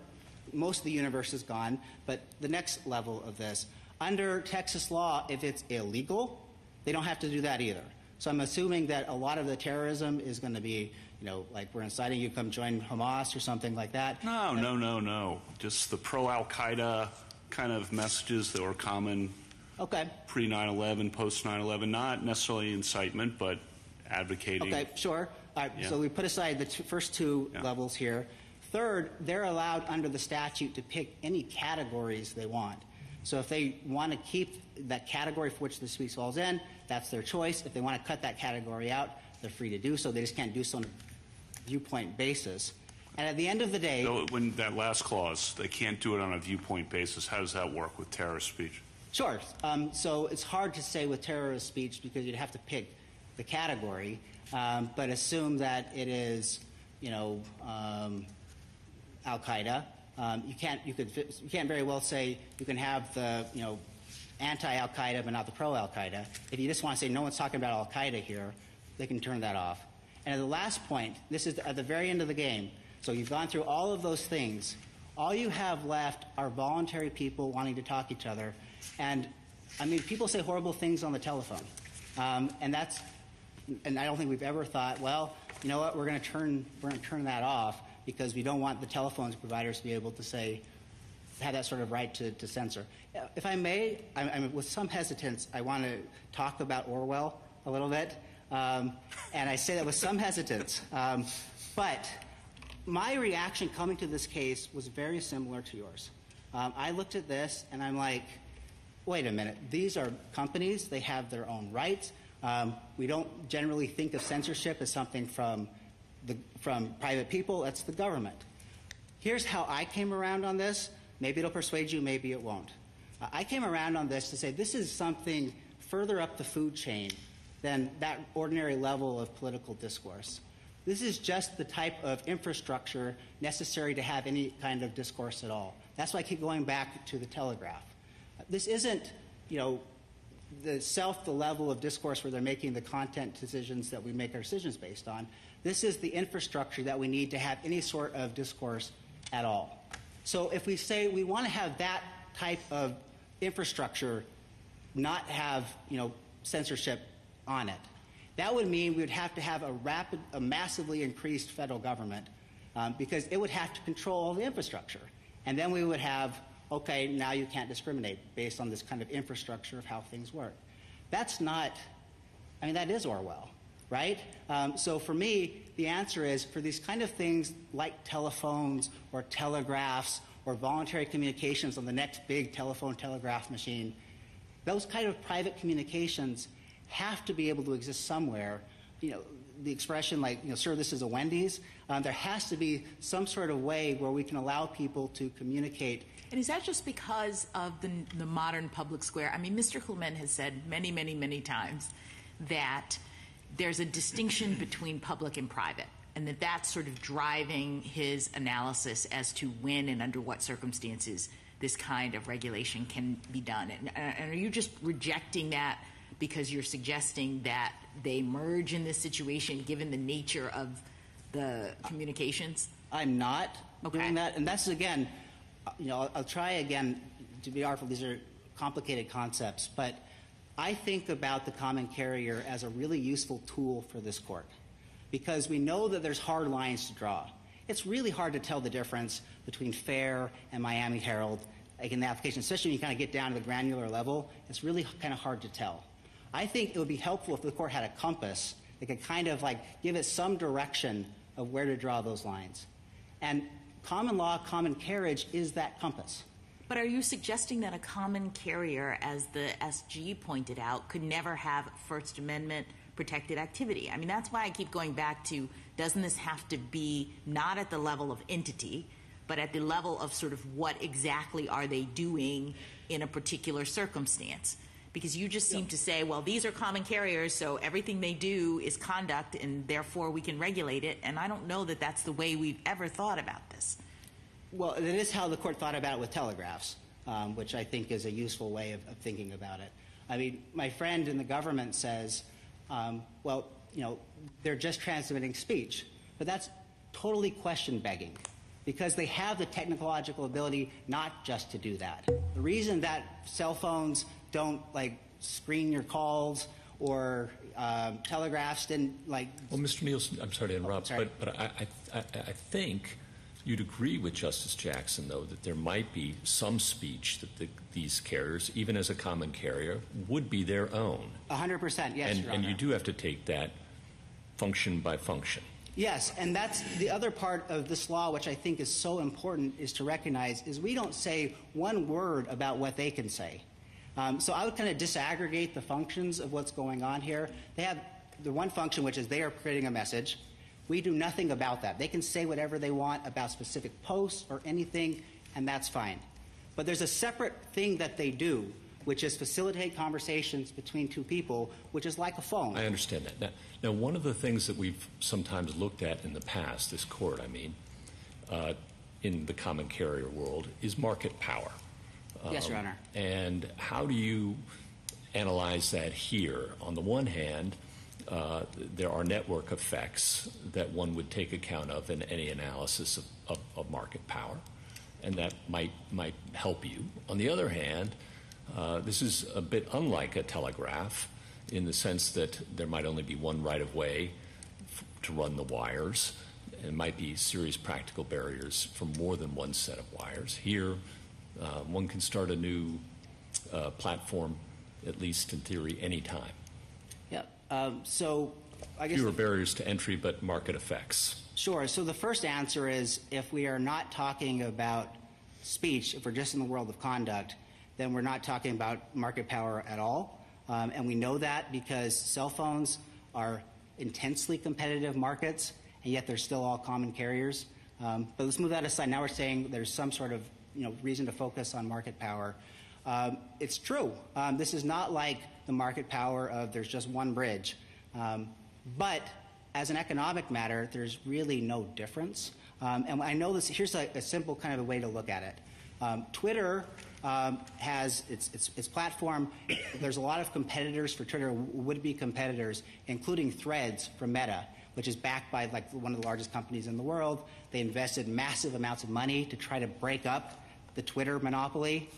most of the universe is gone. But the next level of this, under Texas law, if it's illegal, they don't have to do that either. So I'm assuming that a lot of the terrorism is going to be, you know, like we're inciting you to come join Hamas or something like that. No, no, no, no. Just the pro Al Qaeda kind of messages that were common Okay. pre 9 11, post 9 11, not necessarily incitement, but advocating. Okay, sure. All right, Yeah. So we put aside the two, first two Yeah. levels here. Third, they're allowed under the statute to pick any categories they want. So if they want to keep that category for which the speech falls in, that's their choice. If they want to cut that category out, they're free to do so. They just can't do so on a viewpoint basis. And at the end of the day, So when that last clause, they can't do it on a viewpoint basis, how does that work with terrorist speech? Sure. Um, so it's hard to say with terrorist speech because you'd have to pick the category, um, but assume that it is, you know, um, Al Qaeda. Um, you can't. You could. You can't very well say you can have the, you know, anti Al Qaeda but not the pro Al Qaeda. If you just want to say no one's talking about Al Qaeda here, they can turn that off. And at the last point, this is at the very end of the game. So you've gone through all of those things. All you have left are voluntary people wanting to talk to each other. And I mean, people say horrible things on the telephone. Um, and that's And I don't think we've ever thought, well, you know what, we're going to turn we're going to turn that off because we don't want the telephones providers to be able to say have that sort of right to, to censor. If I may, I'm, I'm, with some hesitance, I want to talk about Orwell a little bit, um, and I say that with some hesitance. Um, but my reaction coming to this case was very similar to yours. Um, I looked at this and I'm like, wait a minute, these are companies, they have their own rights. Um, we don't generally think of censorship as something from, the, from private people, that's the government. Here's how I came around on this. Maybe it'll persuade you, maybe it won't. I came around on this to say this is something further up the food chain than that ordinary level of political discourse. This is just the type of infrastructure necessary to have any kind of discourse at all. That's why I keep going back to the telegraph. This isn't, you know, the self, the level of discourse where they're making the content decisions that we make our decisions based on. This is the infrastructure that we need to have any sort of discourse at all. So if we say we want to have that type of infrastructure not have, you know, censorship on it, that would mean we would have to have a rapid, a massively increased federal government um, because it would have to control all the infrastructure. And then we would have, okay, now you can't discriminate based on this kind of infrastructure of how things work. That's not, I mean, that is Orwell, right? Um, so for me, the answer is for these kind of things like telephones or telegraphs or voluntary communications on the next big telephone telegraph machine, those kind of private communications have to be able to exist somewhere. You know, the expression like, you know, sir, this is a Wendy's. Um, there has to be some sort of way where we can allow people to communicate. And is that just because of the, the modern public square? I mean, Mr. Clement has said many, many, many times that there's a distinction between public and private, and that that's sort of driving his analysis as to when and under what circumstances this kind of regulation can be done. And, and are you just rejecting that because you're suggesting that they merge in this situation given the nature of the communications? I'm not Okay. doing that, and that's again, you know, I'll, I'll try again to be artful. These are complicated concepts, but I think about the common carrier as a really useful tool for this court because we know that there's hard lines to draw. It's really hard to tell the difference between Fair and Miami Herald, like in the application, especially when you kind of get down to the granular level. It's really kind of hard to tell. I think it would be helpful if the court had a compass that could kind of like give it some direction of where to draw those lines. And common law, common carriage is that compass. But are you suggesting that a common carrier, as the SG pointed out, could never have First Amendment protected activity? I mean, that's why I keep going back to doesn't this have to be not at the level of entity, but at the level of sort of what exactly are they doing in a particular circumstance? Because you just seem to say, well, these are common carriers, so everything they do is conduct, and therefore we can regulate it. And I don't know that that's the way we've ever thought about this. Well, it is how the court thought about it with telegraphs, um, which I think is a useful way of, of, thinking about it. I mean, my friend in the government says, um, well, you know, they're just transmitting speech. But that's totally question begging because they have the technological ability not just to do that. The reason that cell phones don't like screen your calls or um, telegraphs didn't like. Well, Mr. Nielson, I'm sorry to interrupt, sorry. but but I, I I think you'd agree with Justice Jackson, though, that there might be some speech that the, these carriers, even as a common carrier, would be their own. 100%, yes, and, and you do have to take that function by function. Yes, and that's the other part of this law, which I think is so important, is to recognize is we don't say one word about what they can say. Um, so I would kind of disaggregate the functions of what's going on here. They have the one function, which is they are creating a message. We do nothing about that. They can say whatever they want about specific posts or anything, and that's fine. But there's a separate thing that they do, which is facilitate conversations between two people, which is like a phone. I understand that. Now, now one of the things that we've sometimes looked at in the past, this court, I mean, uh, in the common carrier world, is market power. Yes, Your Um, Honor. And how do you analyze that here? On the one hand, uh, there are network effects that one would take account of in any analysis of, of, of market power, and that might might help you. On the other hand, uh, this is a bit unlike a telegraph in the sense that there might only be one right of way f- to run the wires. And might be serious practical barriers for more than one set of wires. Here, uh, one can start a new uh, platform, at least in theory, anytime. Yeah. Um, so I guess Fewer barriers to entry, but market effects. Sure. So the first answer is if we are not talking about speech, if we're just in the world of conduct, then we're not talking about market power at all. Um, and we know that because cell phones are intensely competitive markets, and yet they're still all common carriers. Um, but let's move that aside. Now we're saying there's some sort of you know reason to focus on market power. Um, it's true. Um, this is not like the market power of there's just one bridge. Um, but as an economic matter, there's really no difference. Um, and I know this, here's a, a simple kind of a way to look at it. Um, Twitter um, has its, its, its platform. There's a lot of competitors for Twitter, would be competitors, including Threads from Meta, which is backed by like one of the largest companies in the world. They invested massive amounts of money to try to break up the Twitter monopoly,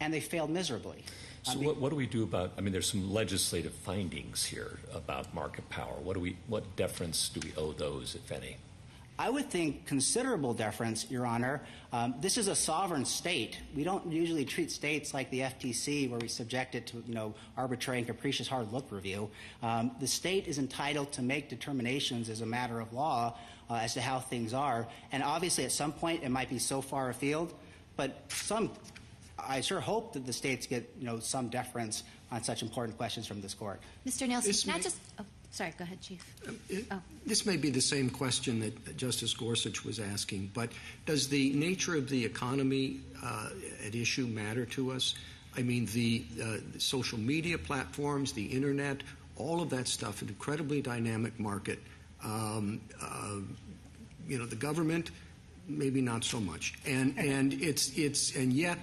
and they failed miserably. So what, what do we do about? I mean, there's some legislative findings here about market power. What do we? What deference do we owe those, if any? I would think considerable deference, Your Honor. Um, this is a sovereign state. We don't usually treat states like the FTC, where we subject it to, you know, arbitrary and capricious hard look review. Um, the state is entitled to make determinations as a matter of law uh, as to how things are, and obviously, at some point, it might be so far afield, but some. I sure hope that the states get, you know, some deference on such important questions from this court. Mr. Nielson, This can I just? Oh, sorry. Go ahead, Chief. It- Oh. This may be the same question that Justice Gorsuch was asking, but does the nature of the economy uh, at issue matter to us? I mean, the, uh, the social media platforms, the internet, all of that stuff, an incredibly dynamic market. Um, uh, you know, the government, maybe not so much, and and it's it's and yet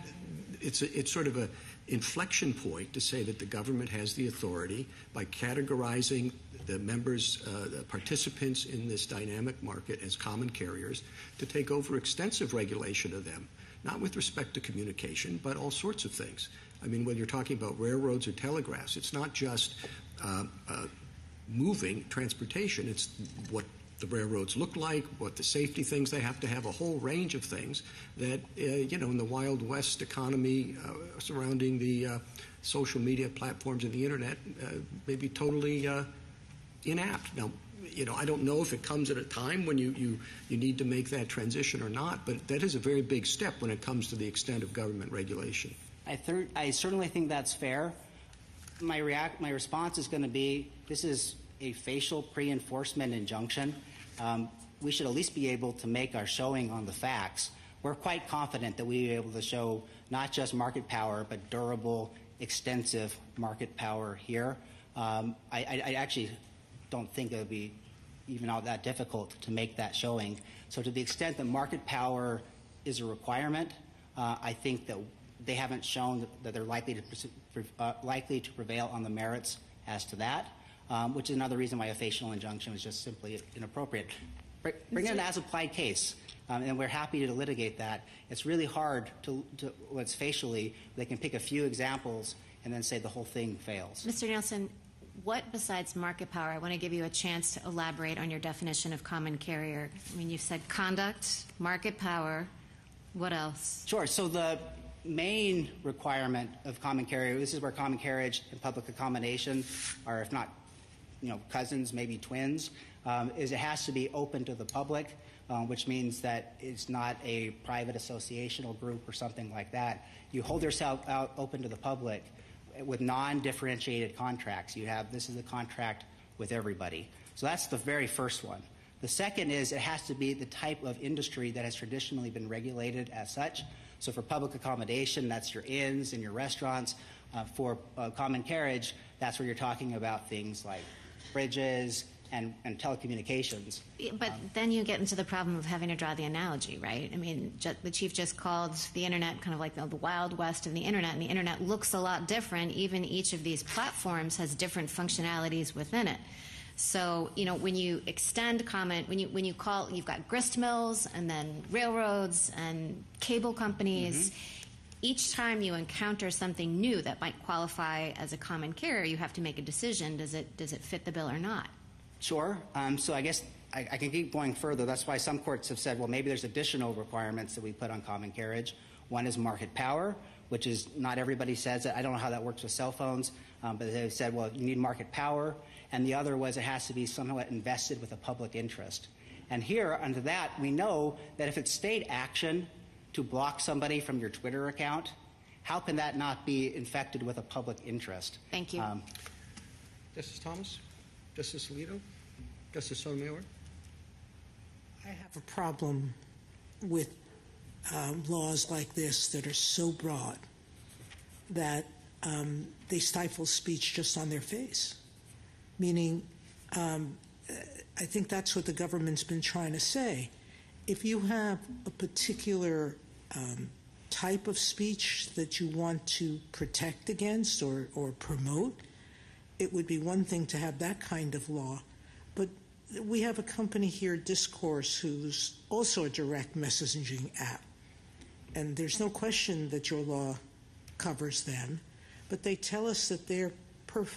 it's a, it's sort of a inflection point to say that the government has the authority by categorizing the members, uh, the participants in this dynamic market as common carriers to take over extensive regulation of them, not with respect to communication, but all sorts of things. I mean, when you're talking about railroads or telegraphs, it's not just uh, uh, moving transportation, it's what the railroads look like, what the safety things they have to have, a whole range of things that, uh, you know, in the Wild West economy uh, surrounding the uh, social media platforms and the internet uh, may be totally uh, inapt. Now, you know, I don't know if it comes at a time when you, you, you need to make that transition or not, but that is a very big step when it comes to the extent of government regulation. I, thir- I certainly think that's fair. My, react- my response is going to be this is a facial pre enforcement injunction. Um, we should at least be able to make our showing on the facts. We're quite confident that we'll be able to show not just market power, but durable, extensive market power here. Um, I, I, I actually don't think it would be even all that difficult to make that showing. So, to the extent that market power is a requirement, uh, I think that they haven't shown that they're likely to uh, likely to prevail on the merits as to that, um, which is another reason why a facial injunction was just simply inappropriate. Br- Bring in an as-applied case, um, and we're happy to litigate that. It's really hard to, to what's facially. They can pick a few examples and then say the whole thing fails. Mr. Nielson, what besides market power? I want to give you a chance to elaborate on your definition of common carrier. I mean, you've said conduct, market power. What else? Sure. So the main requirement of common carrier, this is where common carriage and public accommodation are, if not, you know, cousins, maybe twins, um, is it has to be open to the public, um, which means that it's not a private associational group or something like that. You hold yourself out open to the public with non-differentiated contracts. You have this is a contract with everybody. So that's the very first one. The second is it has to be the type of industry that has traditionally been regulated as such. So for public accommodation, that's your inns and your restaurants. Uh, for uh, common carriage, that's where you're talking about things like bridges and, and telecommunications. But um, then you get into the problem of having to draw the analogy, right? I mean, ju- the chief just called the internet kind of like the, the wild west of the internet, and the internet looks a lot different. Even each of these platforms has different functionalities within it. So, you know, when you extend comment, when you when you call, you've got grist mills and then railroads and cable companies. Mm-hmm. Each time you encounter something new that might qualify as a common carrier, you have to make a decision. Does it does it fit the bill or not? Sure. Um, so I guess I, I, can keep going further. That's why some courts have said, well, maybe there's additional requirements that we put on common carriage. One is market power, which is not everybody says it. I don't know how that works with cell phones, um, but they've said, well, you need market power. And the other was it has to be somewhat invested with a public interest. And here, under that, we know that if it's state action to block somebody from your Twitter account, how can that not be infected with a public interest? Thank you. Um, Justice Thomas? Justice Alito? Justice Sotomayor? I have a problem with uh, laws like this that are so broad that um, they stifle speech just on their face. Meaning, um, I think that's what the government's been trying to say. If you have a particular um, type of speech that you want to protect against or, or promote, it would be one thing to have that kind of law. But we have a company here, Discourse, who's also a direct messaging app. And there's no question that your law covers them. But they tell us that their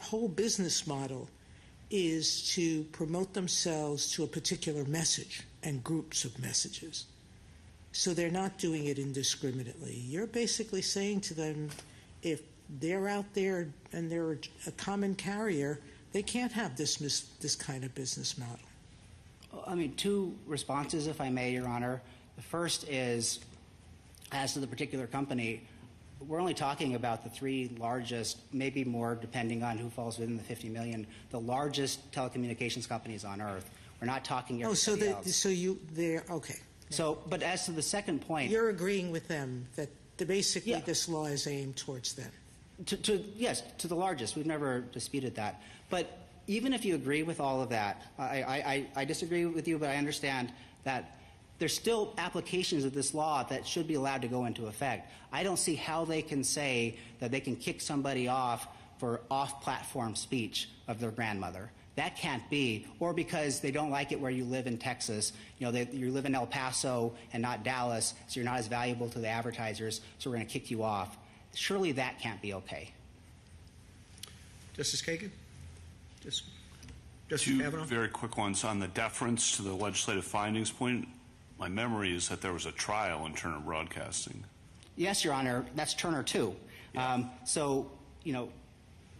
whole business model is to promote themselves to a particular message and groups of messages. So they're not doing it indiscriminately. You're basically saying to them, if they're out there and they're a common carrier, they can't have this this kind of business model. I mean, two responses, if I may, Your Honor. The first is, as to the particular company, we're only talking about the three largest, maybe more, depending on who falls within the 50 million, the largest telecommunications companies on earth. We're not talking oh, so so you they're okay. So, but as to the second point, you're agreeing with them that the, basically yeah. this law is aimed towards them. To, to, yes, to the largest. We've never disputed that. But even if you agree with all of that, I, I, I disagree with you, but I understand that there's still applications of this law that should be allowed to go into effect. I don't see how they can say that they can kick somebody off for off-platform speech of their grandmother. That can't be, or because they don't like it where you live in Texas. You know, they, you live in El Paso and not Dallas, so you're not as valuable to the advertisers, so we're going to kick you off. Surely that can't be okay. Justice Kagan? Just, Justice Two Kavanaugh? very quick ones. On the deference to the legislative findings point, my memory is that there was a trial in Turner Broadcasting. Yes, Your Honor. That's Turner 2. Yeah. Um, so, you know,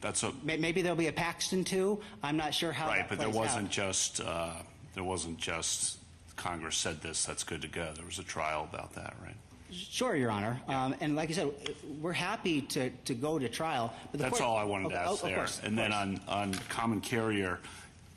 that's a, maybe there'll be a Paxton too. I'm not sure how Right, but there wasn't out. just uh, there wasn't just Congress said this, that's good to go. There was a trial about that, right? Sure, Your Honor. Um, and like I said, we're happy to, to go to trial. But That's court, all I wanted to ask oh, there. Course, and then on, on common carrier,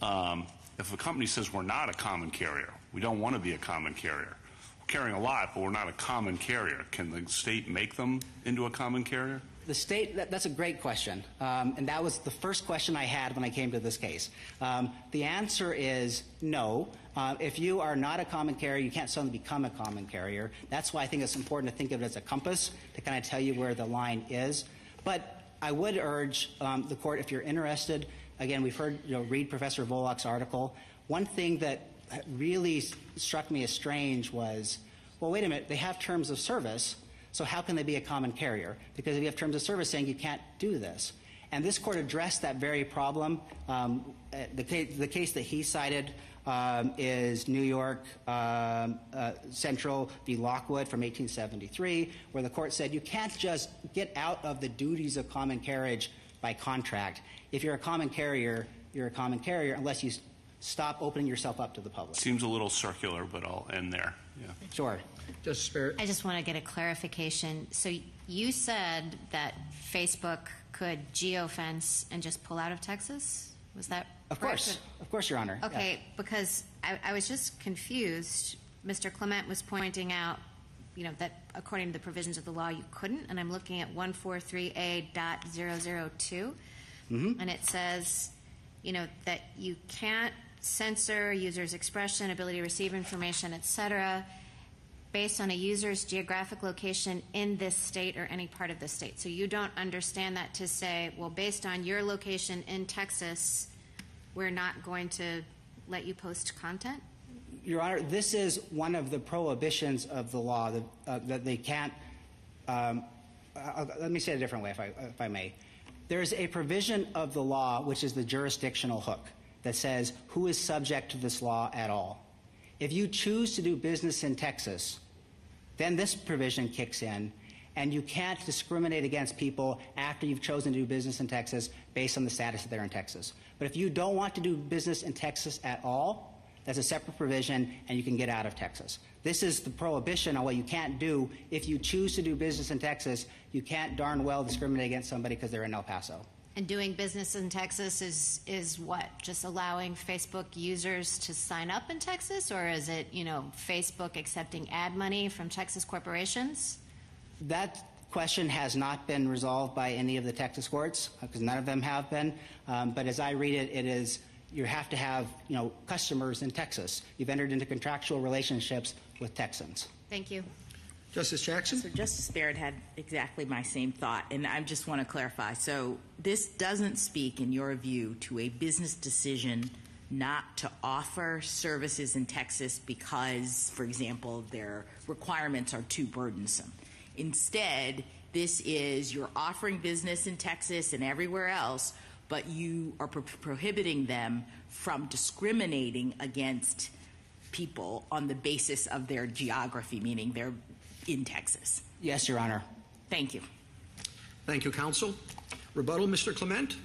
um, if a company says we're not a common carrier, we don't want to be a common carrier, we're carrying a lot, but we're not a common carrier, can the state make them into a common carrier? The state, that, that's a great question. Um, and that was the first question I had when I came to this case. Um, the answer is no. Uh, if you are not a common carrier, you can't suddenly become a common carrier. That's why I think it's important to think of it as a compass to kind of tell you where the line is. But I would urge um, the court, if you're interested, again, we've heard, you know, read Professor Volokh's article. One thing that really struck me as strange was, well, wait a minute, they have terms of service so how can they be a common carrier? Because if you have terms of service saying you can't do this. And this court addressed that very problem. Um, uh, the, case, the, case, that he cited um, is New York um, uh, Central v. Lockwood from 1873, where the court said you can't just get out of the duties of common carriage by contract. If you're a common carrier, you're a common carrier unless you stop opening yourself up to the public. Seems a little circular, but I'll end there. Yeah. Sure. Justice Barrett. I just want to get a clarification. So you said that Facebook could geofence and just pull out of Texas? Was that Of course. Of course, Your Honor. Okay, yeah. because I, I was just confused. Mr. Clement was pointing out, you know, that according to the provisions of the law, you couldn't, and I'm looking at 143A.002, mm-hmm. and it says, you know, that you can't censor users' expression, ability to receive information, et cetera, based on a user's geographic location in this state or any part of the state. So you don't understand that to say, well, based on your location in Texas, we're not going to let you post content? Your Honor, this is one of the prohibitions of the law that, uh, that they can't um, uh, let me say it a different way, if I, if I may. There is a provision of the law, which is the jurisdictional hook, that says who is subject to this law at all. If you choose to do business in Texas, then this provision kicks in, and you can't discriminate against people after you've chosen to do business in Texas based on the status that they're in Texas. But if you don't want to do business in Texas at all, that's a separate provision, and you can get out of Texas. This is the prohibition on what you can't do. If you choose to do business in Texas, you can't darn well discriminate against somebody because they're in El Paso. And doing business in Texas is is what? Just allowing Facebook users to sign up in Texas, or is it you know Facebook accepting ad money from Texas corporations? That question has not been resolved by any of the Texas courts because none of them have been. Um, but as I read it, it is you have to have you know customers in Texas. You've entered into contractual relationships with Texans. Thank you. Justice Jackson? So Justice Barrett had exactly my same thought, and I just want to clarify. So this doesn't speak, in your view, to a business decision not to offer services in Texas because, for example, their requirements are too burdensome. Instead, this is you're offering business in Texas and everywhere else, but you are pro- prohibiting them from discriminating against people on the basis of their geography, meaning they're in Texas. Yes, Your Honor. Thank you. Thank you, counsel. Rebuttal, Mr. Clement?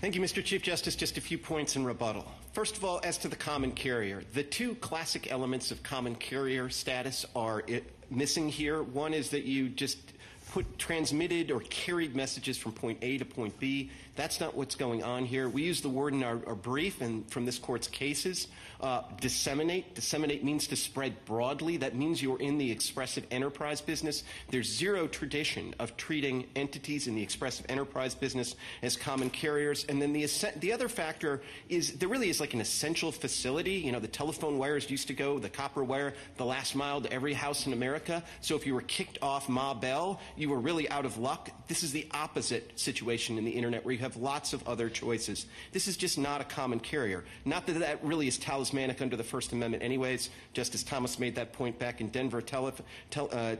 Thank you, Mr. Chief Justice. Just a few points in rebuttal. First of all, as to the common carrier, the two classic elements of common carrier status are it, missing here. One is that you just put transmitted or carried messages from point A to point B. That's not what's going on here. We use the word in our, our brief and from this court's cases, uh, disseminate. Disseminate means to spread broadly. That means you're in the expressive enterprise business. There's zero tradition of treating entities in the expressive enterprise business as common carriers. And then the, the other factor is there really is like an essential facility. You know, the telephone wires used to go, the copper wire, the last mile to every house in America. So if you were kicked off Ma Bell, you were really out of luck. This is the opposite situation in the internet where you have lots of other choices. This is just not a common carrier. Not that that really is talismanic under the First Amendment, anyways. Justice Thomas made that point back in Denver tele, tel, uh,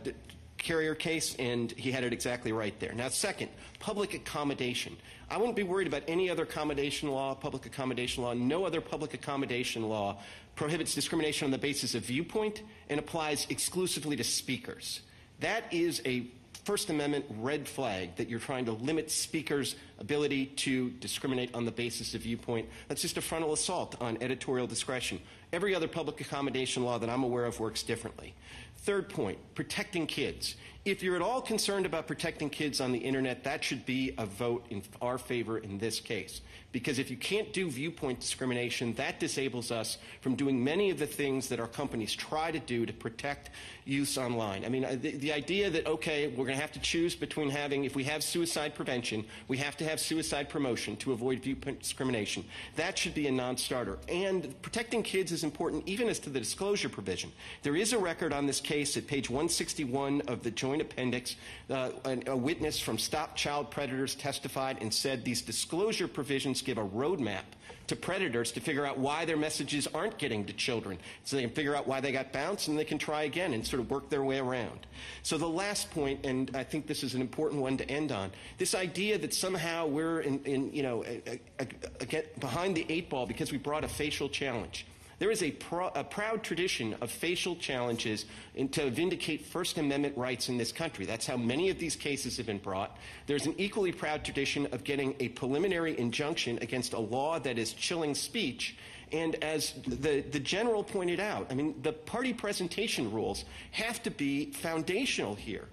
carrier case, and he had it exactly right there. Now, second, public accommodation. I wouldn't be worried about any other accommodation law, public accommodation law. No other public accommodation law prohibits discrimination on the basis of viewpoint and applies exclusively to speakers. That is a First Amendment red flag that you're trying to limit speakers' ability to discriminate on the basis of viewpoint. That's just a frontal assault on editorial discretion. Every other public accommodation law that I'm aware of works differently. Third point, protecting kids. If you're at all concerned about protecting kids on the internet, that should be a vote in our favor in this case. Because if you can't do viewpoint discrimination, that disables us from doing many of the things that our companies try to do to protect use online. I mean, uh, the, the idea that, okay, we're going to have to choose between having, if we have suicide prevention, we have to have suicide promotion to avoid viewpoint discrimination. That should be a non starter. And protecting kids is important even as to the disclosure provision. There is a record on this case at page 161 of the Joint Appendix. Uh, a, a witness from Stop Child Predators testified and said these disclosure provisions give a roadmap to predators to figure out why their messages aren't getting to children. So they can figure out why they got bounced and they can try again and sort of work their way around. So the last point, and I think this is an important one to end on, this idea that somehow we're in, in you know, a, a, a, behind the eight ball because we brought a facial challenge. There is a, a, proud tradition of facial challenges in, to vindicate First Amendment rights in this country. That's how many of these cases have been brought. There's an equally proud tradition of getting a preliminary injunction against a law that is chilling speech. And as the, the general pointed out, I mean, the party presentation rules have to be foundational here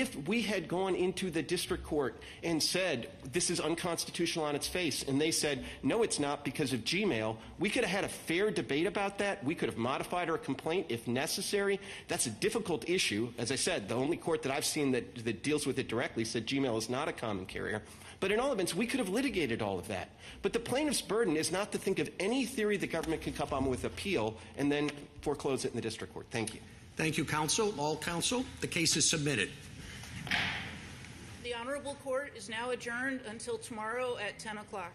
if we had gone into the district court and said this is unconstitutional on its face, and they said no, it's not because of Gmail, we could have had a fair debate about that. We could have modified our complaint if necessary. That's a difficult issue. As I said, the only court that I've seen that, that deals with it directly said Gmail is not a common carrier. But in all events, we could have litigated all of that. But the plaintiff's burden is not to think of any theory the government can come up with appeal and then foreclose it in the district court. Thank you. Thank you, counsel. All counsel. The case is submitted. The Honorable Court is now adjourned until tomorrow at 10 o'clock.